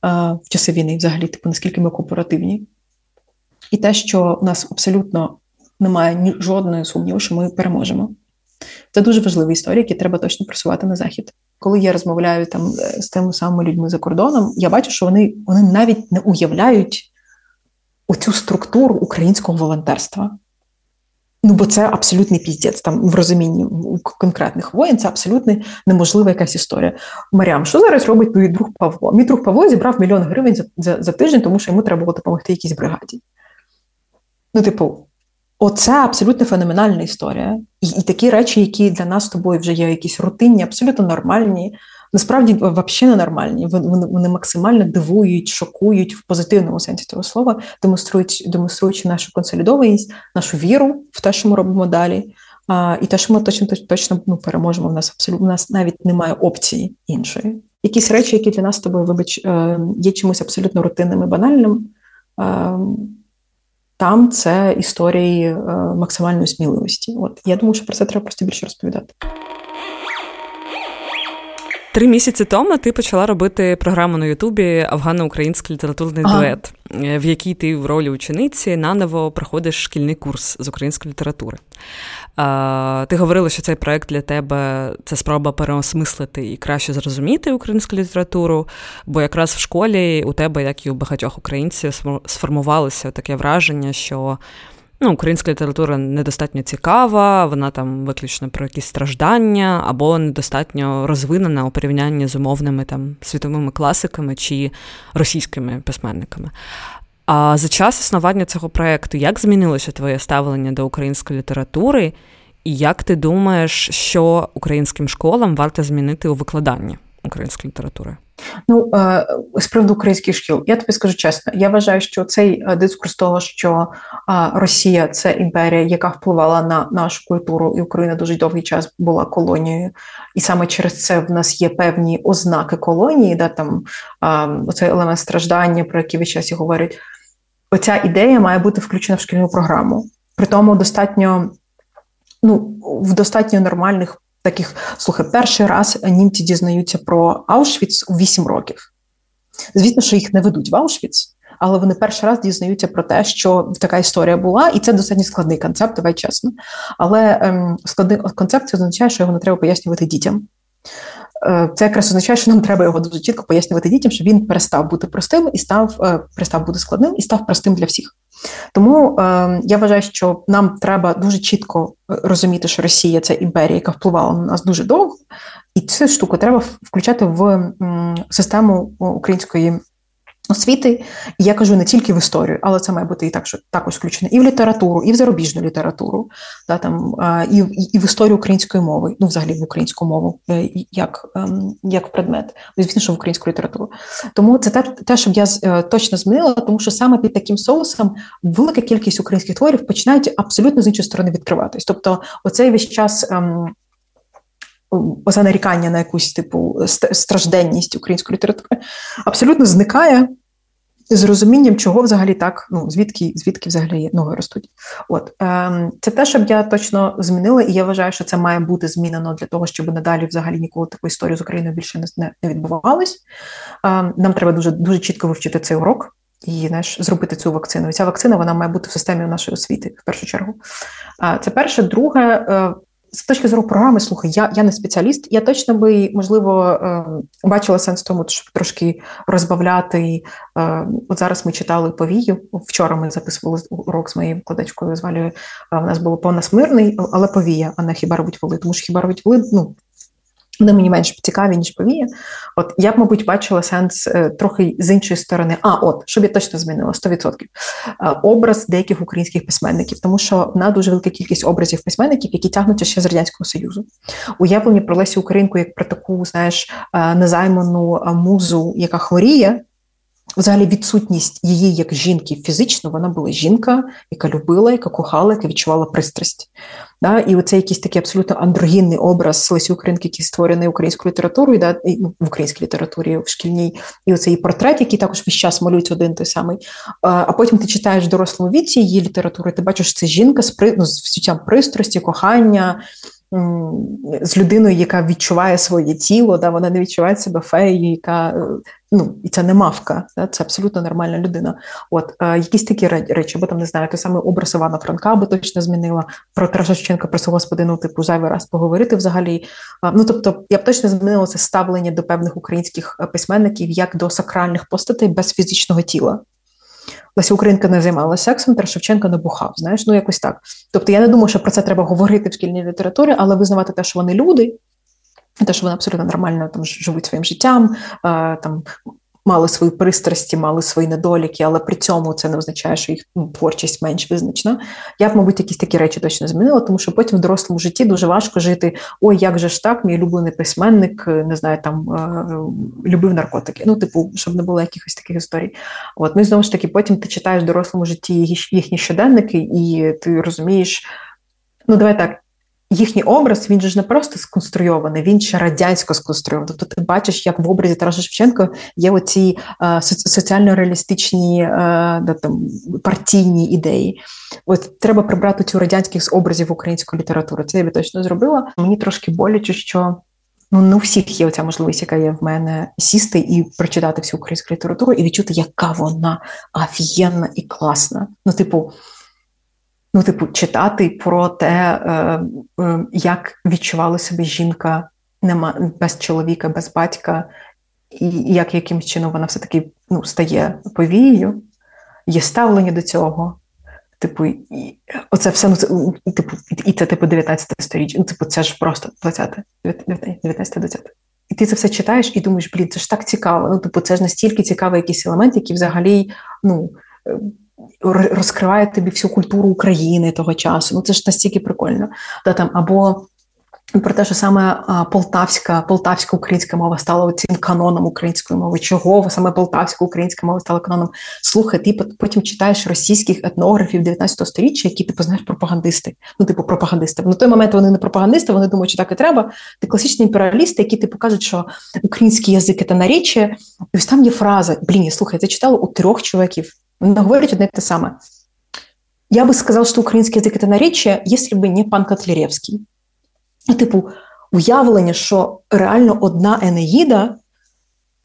а, в часи війни, взагалі, типу, наскільки ми кооперативні. І те, що у нас абсолютно немає ні жодної сумніву, що ми переможемо. Це дуже важливі історії, які треба точно просувати на захід. Коли я розмовляю там е, з тими самими людьми за кордоном, я бачу, що вони вони навіть не уявляють оцю структуру українського волонтерства. Ну, бо це абсолютний піздець там в розумінні конкретних воїн, це абсолютно неможлива якась історія. Маріам, що зараз робить твій друг Павло? Мій друг Павло зібрав мільйон гривень за, за, за тиждень, тому що йому треба було допомогти якійсь бригаді. Ну, типу, Оце абсолютно феноменальна історія. І і такі речі, які для нас з тобою вже є якісь рутинні, абсолютно нормальні, насправді взагалі ненормальні. Вони вони максимально дивують, шокують в позитивному сенсі цього слова, демонструють, демонструючи нашу консолідованість, нашу віру в те, що ми робимо далі. А, І те, що ми точно точно ну, переможемо. У нас абсолютно у нас навіть немає опції іншої. Якісь речі, які для нас з тобою, вибач, е, є чимось абсолютно рутинним і банальним. Там це історії е, максимальної сміливості. От я думаю, що про це треба просто більше розповідати. Три місяці тому ти почала робити програму на Ютубі Афгано-український літературний ага. дует, е, в якій ти в ролі учениці наново проходиш шкільний курс з української літератури. Ти говорила, що цей проект для тебе це спроба переосмислити і краще зрозуміти українську літературу, бо якраз в школі у тебе, як і у багатьох українців, сформувалося таке враження, що ну, українська література недостатньо цікава, вона там виключно про якісь страждання, або недостатньо розвинена у порівнянні з умовними там світовими класиками чи російськими письменниками. А за час існування цього проєкту, як змінилося твоє ставлення до української літератури, і як ти думаєш, що українським школам варто змінити у викладанні української літератури? Ну е, з приводу українських шкіл, я тобі скажу чесно. Я вважаю, що цей е, дискурс того, що Росія це імперія, яка впливала на нашу культуру, і Україна дуже довгий час була колонією, і саме через це в нас є певні ознаки колонії, да там оцей елемент страждання, про який весь час і говорять. Оця ідея має бути включена в шкільну програму. При тому достатньо ну в достатньо нормальних таких слухай, перший раз німці дізнаються про Аушвіц у 8 років. Звісно, що їх не ведуть в Аушвіц, але вони перший раз дізнаються про те, що така історія була, і це достатньо складний концепт, давай чесно. Але ем, складний концепт це означає, що його не треба пояснювати дітям. Е, це якраз означає, що нам треба його дуже чітко пояснювати дітям, що він перестав бути простим і став е, перестав бути складним і став простим для всіх. Тому е, я вважаю, що нам треба дуже чітко розуміти, що Росія це імперія, яка впливала на нас дуже довго, і цю штуку треба включати в систему української освіти, і я кажу не тільки в історію, але це має бути і так, що також включено і в літературу, і в зарубіжну літературу, да, там, і, і в історію української мови, ну взагалі в українську мову, е, як ем, як предмет, ну, звісно, що в українську літературу. Тому це те, те, що я е, точно змінила, тому що саме під таким соусом велика кількість українських творів починають абсолютно з іншої сторони відкриватись. Тобто, оцей весь час. Оце нарікання на якусь типу стражденність української літератури абсолютно зникає з розумінням, чого взагалі так, ну звідки звідки взагалі ноги ростуть. От ем, це те, щоб я точно змінила, і я вважаю, що це має бути змінено для того, щоб надалі взагалі ніколи такої історії з Україною більше не не відбувалось. Ем, нам треба дуже дуже чітко вивчити цей урок. І знаєш, зробити цю вакцину. І ця вакцина вона має бути в системі нашої освіти в першу чергу. Це перше. Друге, е, з точки зору програми, слухай, я я не спеціаліст. Я точно би можливо е, бачила сенс в тому, щоб трошки розбавляти. Е, от зараз ми читали повію. Вчора ми записували урок з моєю викладачкою. Звалі у нас було понасмирний, але повія, а не хіба робить воли. Тому що хіба робить воли, ну вони мені менш цікаві, ніж повія. От я б, мабуть, бачила сенс е, трохи з іншої сторони. А, от, щоб я точно змінила 100%. Е, образ деяких українських письменників, тому що в нас дуже велика кількість образів письменників, які тягнуться ще з радянського союзу. Уявлені про Лесю Українку як про таку, знаєш, е, незайману музу, яка хворіє. Взагалі, відсутність її як жінки фізично, вона була жінка, яка любила, яка кохала, яка відчувала пристрасть. Да? І оце якийсь такий абсолютно андрогінний образ Лесі Українки, який створений українською літературою, да? і, ну, в українській літературі, в шкільній, і оцей портрет, який також весь час малюють один той самий. А потім ти читаєш в дорослому віці її літературу, і ти бачиш, що це жінка з ну, з відчуттям пристрасті, кохання з людиною, яка відчуває своє тіло, да, вона не відчуває себе феєю, яка ну і це не мавка, да, це абсолютно нормальна людина. От е, якісь такі речі, бо там не знаю, той самий образ Івана Франка би точно змінила про Тараса Шевченка, про господину, типу зайвий раз поговорити взагалі. Ну тобто, я б точно змінила це ставлення до певних українських е, письменників як до сакральних постатей без фізичного тіла. Леся Українка не займалася сексом, Тарас Шевченко не бухав. Знаєш, ну якось так. Тобто я не думаю, що про це треба говорити в шкільній літературі, але визнавати те, що вони люди, те, що вони абсолютно нормально там живуть своїм життям, там мали свої пристрасті, мали свої недоліки, але при цьому це не означає, що їх ну, творчість менш визначена. Я б, мабуть, якісь такі речі точно змінила, тому що потім в дорослому житті дуже важко жити. Ой, як же ж так, мій улюблений письменник, е, не знаю, там е, любив наркотики. Ну, типу, щоб не було якихось таких історій. От ну і знову ж таки, потім ти читаєш в дорослому житті їхні щоденники, і ти розумієш. Ну, давай так, їхній образ він же ж не просто сконструйований, він ще радянсько сконструйований. Тобто ти бачиш, як в образі Тараса Шевченка є оці е, соціально-реалістичні е, да, там, партійні ідеї. От треба прибрати цю радянських образів української літератури. Це я би точно зробила. Мені трошки боляче, що. Ну, не у всіх є оця можливість, яка є в мене, сісти і прочитати всю українську літературу і відчути, яка вона офігенна і класна. Ну, типу, ну, типу, читати про те, е, е, як відчувала себе жінка нема без чоловіка, без батька, і як якимось чином вона все-таки ну, стає повією, є ставлення до цього. Типу, і оце все ну, це, типу, і це типу 19 сторіччя. Ну, типу, це ж просто 20, 19 20 І ти це все читаєш і думаєш, блін, це ж так цікаво. Ну, типу, це ж настільки цікавий якийсь елемент, який взагалі ну, розкриває тобі всю культуру України того часу. Ну це ж настільки прикольно. Да, там, Або про те, що саме полтавська полтавська українська мова стала цим каноном української мови. Чого саме полтавська українська мова стала каноном? Слухай, ти потім читаєш російських етнографів 19 століття, які типу знаєш пропагандисти. Ну, типу, пропагандисти. На той момент вони не пропагандисти, вони думають, що так і треба. Ти класичні імперіалісти, які типу кажуть, що український язик це наречі. І ось там є фраза: блін, слухай, це читала у трьох чоловіків. Вони говорять одне те саме. Я бы сказал, что украинский язык – это наречие, если бы не пан Котляревский. Ну, типу, уявлення, що реально одна Енеїда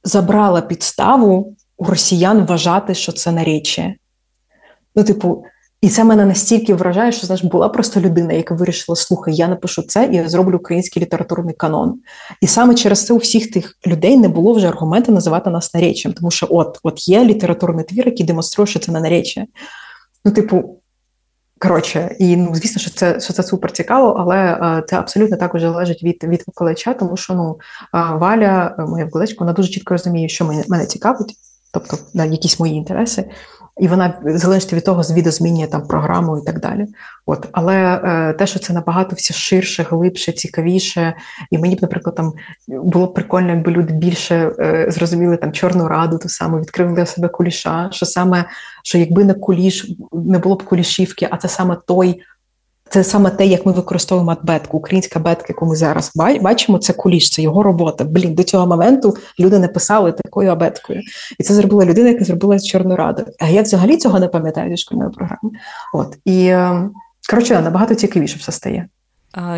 забрала підставу у росіян вважати, що це наречі. Ну, типу, і це мене настільки вражає, що знаєш, була просто людина, яка вирішила: слухай, я напишу це і я зроблю український літературний канон. І саме через це у всіх тих людей не було вже аргументу називати нас нареччям, тому що от от є літературний твір, який демонструє, що це не нареччя. Ну, типу, коротше, і ну, звісно, що це що це супер цікаво, але е, це абсолютно також залежить від від викладача, тому що ну, е, Валя, моя викладачка, вона дуже чітко розуміє, що мене, мене цікавить, тобто да, якісь мої інтереси і вона залежить від того, відозмінює там програму і так далі. От, але е, те, що це набагато все ширше, глибше, цікавіше, і мені б, наприклад, там було б прикольно, якби люди більше е, зрозуміли там Чорну раду, ту саме відкрили для себе куліша. Що саме що якби не куліш не було б кулішівки, а це саме той це саме те, як ми використовуємо абетку. Українська бетка, яку ми зараз бачимо, це куліш, це його робота. Блін, до цього моменту люди не писали такою абеткою. І це зробила людина, яка зробила з Чорноради. А я взагалі цього не пам'ятаю зі шкільної програми. От і ем, коротше, набагато цікавіше все стає.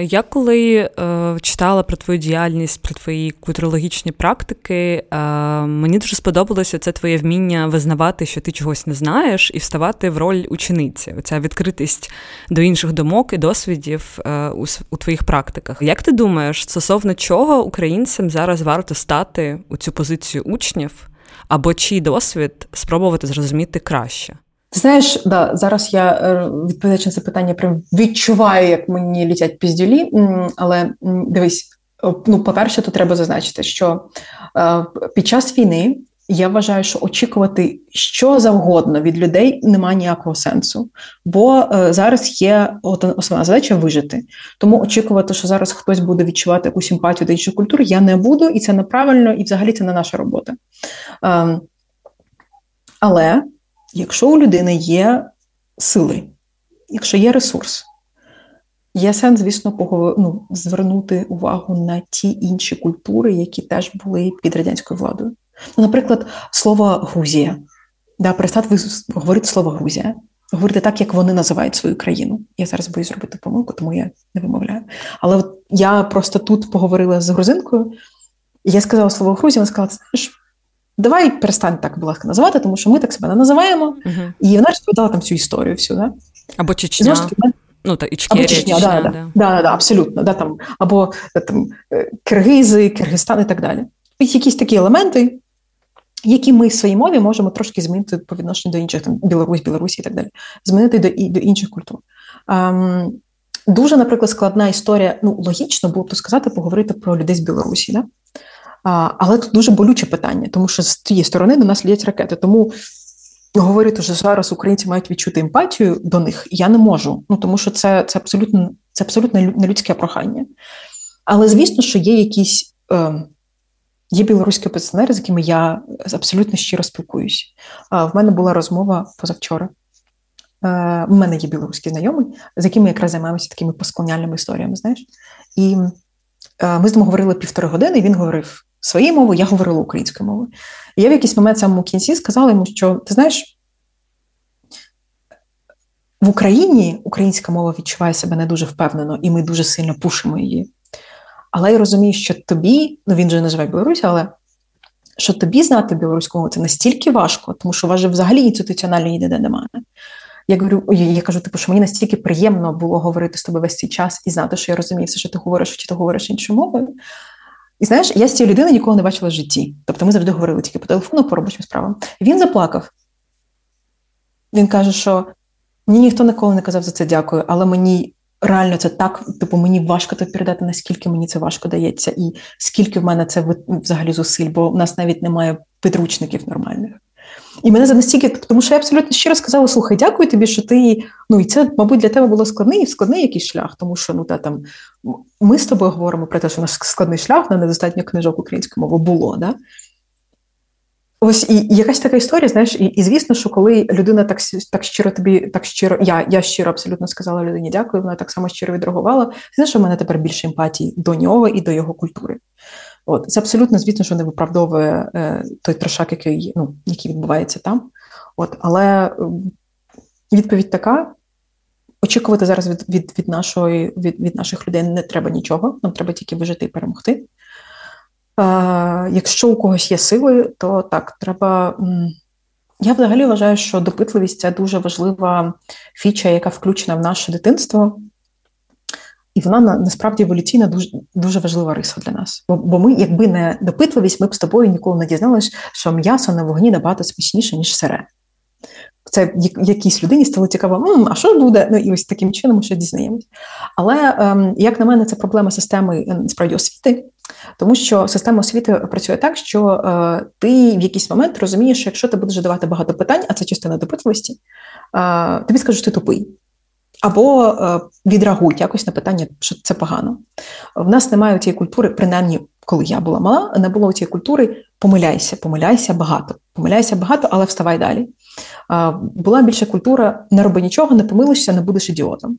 Я коли е, читала про твою діяльність, про твої культурологічні практики, е, мені дуже сподобалося це твоє вміння визнавати, що ти чогось не знаєш, і вставати в роль учениці. Оця відкритість до інших думок і досвідів е, у, у твоїх практиках. Як ти думаєш, стосовно чого українцям зараз варто стати у цю позицію учнів, або чий досвід спробувати зрозуміти краще? Знаєш, да, зараз я е, відповідаючи на це питання, прям відчуваю, як мені літять піздюлі. Але дивись, ну, по-перше, то треба зазначити, що е, під час війни я вважаю, що очікувати що завгодно від людей немає ніякого сенсу, бо е, зараз є основна задача вижити. Тому очікувати, що зараз хтось буде відчувати якусь симпатію до інших культур, я не буду, і це неправильно, і взагалі це не наша робота. Ем, але якщо у людини є сили, якщо є ресурс, є сенс, звісно, поговор... ну, звернути увагу на ті інші культури, які теж були під радянською владою. Ну, Наприклад, слово Грузія. Да, Перестати говорити слово Грузія, говорити так, як вони називають свою країну. Я зараз боюсь зробити помилку, тому я не вимовляю. Але от я просто тут поговорила з грузинкою, я сказала слово Грузія, вона сказала, знаєш, Давай перестань так, будь ласка, називати, тому що ми так себе не називаємо. Uh-huh. І вона розповідала там цю історію всю. Да? Або Чечня. Таки, ну, та, Ічкерія, або Чечня, Чечня, да, да. Да, да, абсолютно. Да, там, Або там, е, Киргизи, Киргизстан і так далі. Якісь такі елементи, які ми в своїй мові можемо трошки змінити по відношенню до інших, там, Білорусь, Білорусі і так далі, змінити до до інших культур. Um, дуже, наприклад, складна історія. Ну, логічно було б то сказати, поговорити про людей з Білорусі. Да? Але тут дуже болюче питання, тому що з тієї сторони до нас ліять ракети. Тому говорити, що зараз українці мають відчути емпатію до них, я не можу. Ну тому що це це абсолютно це абсолютно нелюдське прохання. Але звісно, що є якісь е, є білоруські опозиціонери, з якими я абсолютно щиро спілкуюсь. В мене була розмова позавчора. Е, у мене є білоруські знайомі, з якими якраз займаємося такими постколоніальними історіями. Знаєш, і е, ми з ним говорили півтори години, і він говорив своєю мовою, я говорила українською мовою. І я в якийсь момент в самому кінці сказала йому, що ти знаєш, в Україні українська мова відчуває себе не дуже впевнено, і ми дуже сильно пушимо її. Але я розумію, що тобі, ну він же не живе в Білорусі, але що тобі знати білоруську мову це настільки важко, тому що у вас же взагалі інституціонально ніде немає. Я говорю, я кажу, типу, що мені настільки приємно було говорити з тобою весь цей час і знати, що я розумію все, що ти говориш, чи ти говориш іншою мовою. І знаєш, я з цією людиною ніколи не бачила в житті. Тобто ми завжди говорили тільки по телефону, по робочим справам. Він заплакав. Він каже, що мені ніхто ніколи не казав за це дякую, але мені реально це так, типу, мені важко тобі передати, наскільки мені це важко дається, і скільки в мене це взагалі зусиль, бо в нас навіть немає підручників нормальних. І мене за настільки, тому що я абсолютно щиро сказала: слухай, дякую тобі, що ти. Ну і це, мабуть, для тебе було складний складний якийсь шлях, тому що ну та там ми з тобою говоримо про те, що наш складний шлях на недостатньо книжок української мови було. Да? Ось і, і якась така історія, знаєш, і, і звісно, що коли людина так так щиро тобі, так щиро, я я щиро абсолютно сказала людині дякую, вона так само щиро відреагувала. Знаєш, в мене тепер більше емпатії до нього і до його культури. От Це абсолютно, звісно, що не виправдовує е, той трошак, який ну, який відбувається там. От, Але ем, відповідь така: очікувати зараз від від, від, нашої, від, від наших людей не треба нічого, нам треба тільки вижити і перемогти. Е, Якщо у когось є сили, то так, треба. Я взагалі вважаю, що допитливість це дуже важлива фіча, яка включена в наше дитинство. І вона насправді еволюційна дуже дуже важлива риса для нас. Бо бо ми, якби не допитливість, ми б з тобою ніколи не дізналися, що м'ясо на вогні набагато смачніше, ніж сире. Це якійсь людині стало цікаво, М, а що буде? Ну і ось таким чином ще дізнаємось. Але ем, як на мене, це проблема системи е, справді освіти, тому що система освіти працює так, що е, ти в якийсь момент розумієш, що якщо ти будеш задавати багато питань, а це частина допитливості, е, тобі скажуть, що ти тупий. Або е, відреагують якось на питання, що це погано. В нас немає цієї культури, принаймні, коли я була мала, не було цієї культури помиляйся, помиляйся багато, помиляйся багато, але вставай далі. Була більша культура: не роби нічого, не помилишся, не будеш ідіотом.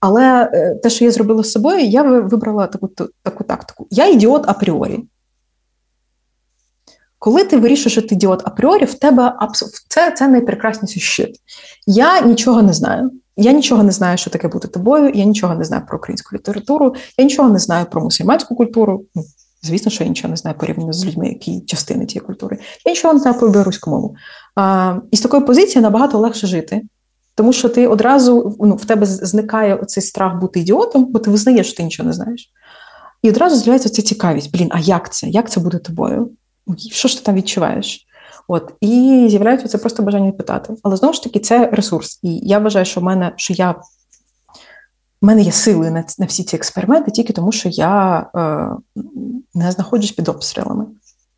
Але е, те, що я зробила з собою, я вибрала таку таку тактику. Я ідіот апріорі. Коли ти вирішуєш, що ти ідіот апріорі, в тебе це це найпрекрасніший щит. Я нічого не знаю. Я нічого не знаю, що таке бути тобою. Я нічого не знаю про українську літературу, я нічого не знаю про мусульманську культуру. Ну, звісно, що я нічого не знаю порівняно з людьми, які частини цієї культури. Я нічого не знаю про білоруську мову. А, І з такої позиції набагато легше жити. Тому що ти одразу ну, в тебе зникає цей страх бути ідіотом, бо ти визнаєш, що ти нічого не знаєш. І одразу з'являється ця цікавість. Блін, а як це? Як це буде тобою? Що ж ти там відчуваєш? От і з'являється це просто бажання питати. Але знову ж таки, це ресурс. І я вважаю, що в мене що я в мене є сили на на всі ці експерименти, тільки тому, що я е, не знаходжусь під обстрілами.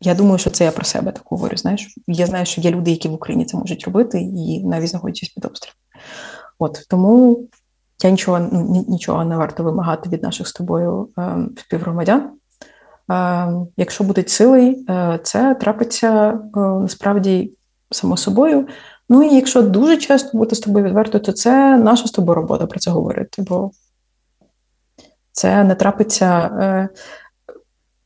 Я думаю, що це я про себе так говорю. Знаєш, я знаю, що є люди, які в Україні це можуть робити, і навіть знаходячись під обстрілом. От тому я нічого нічого не варто вимагати від наших з тобою е, співгромадян. Якщо будуть сили, е, це трапиться е, насправді само собою. Ну і якщо дуже часто бути з тобою відверто, то це наша з тобою робота про це говорити, бо це не трапиться. Е,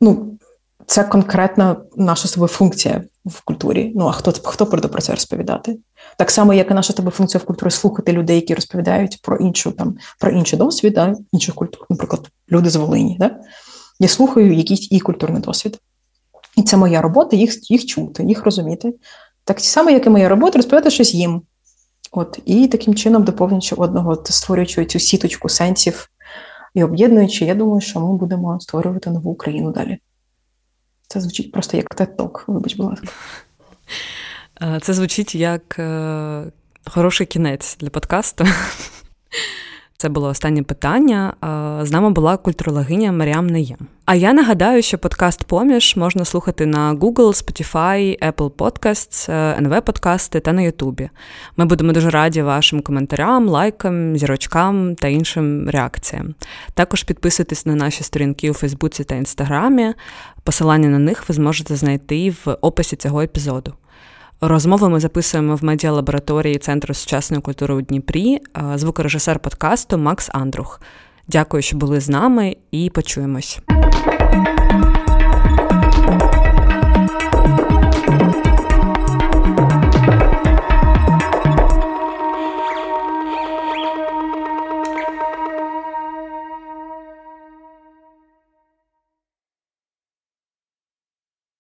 ну, це конкретна наша з тобою функція в культурі. Ну а хто хто буде про це розповідати? Так само, як і наша тобі функція в культурі слухати людей, які розповідають про іншу там про інший досвід, да, інших культур, наприклад, люди з Волині. Да? Я слухаю якийсь і культурний досвід. І це моя робота їх їх чути, їх розуміти. Так само, як і моя робота, розповідати щось їм. От, І таким чином, доповнюючи одного, створюючи цю сіточку сенсів і об'єднуючи, я думаю, що ми будемо створювати нову Україну далі. Це звучить просто як тет-ток, вибач, будь ласка. Е, це звучить як е, хороший кінець для подкасту. Це було останнє питання. З нами була культурологиня Маріам Наєм. А я нагадаю, що подкаст Поміж можна слухати на Google, Spotify, Apple Podcasts, NV подкасти та на Ютубі. Ми будемо дуже раді вашим коментарям, лайкам, зірочкам та іншим реакціям. Також підписуйтесь на наші сторінки у Фейсбуці та Інстаграмі. Посилання на них ви зможете знайти в описі цього епізоду. Розмови ми записуємо в медіалабораторії Центру сучасної культури у Дніпрі, звукорежисер подкасту Макс Андрух. Дякую, що були з нами, і почуємось.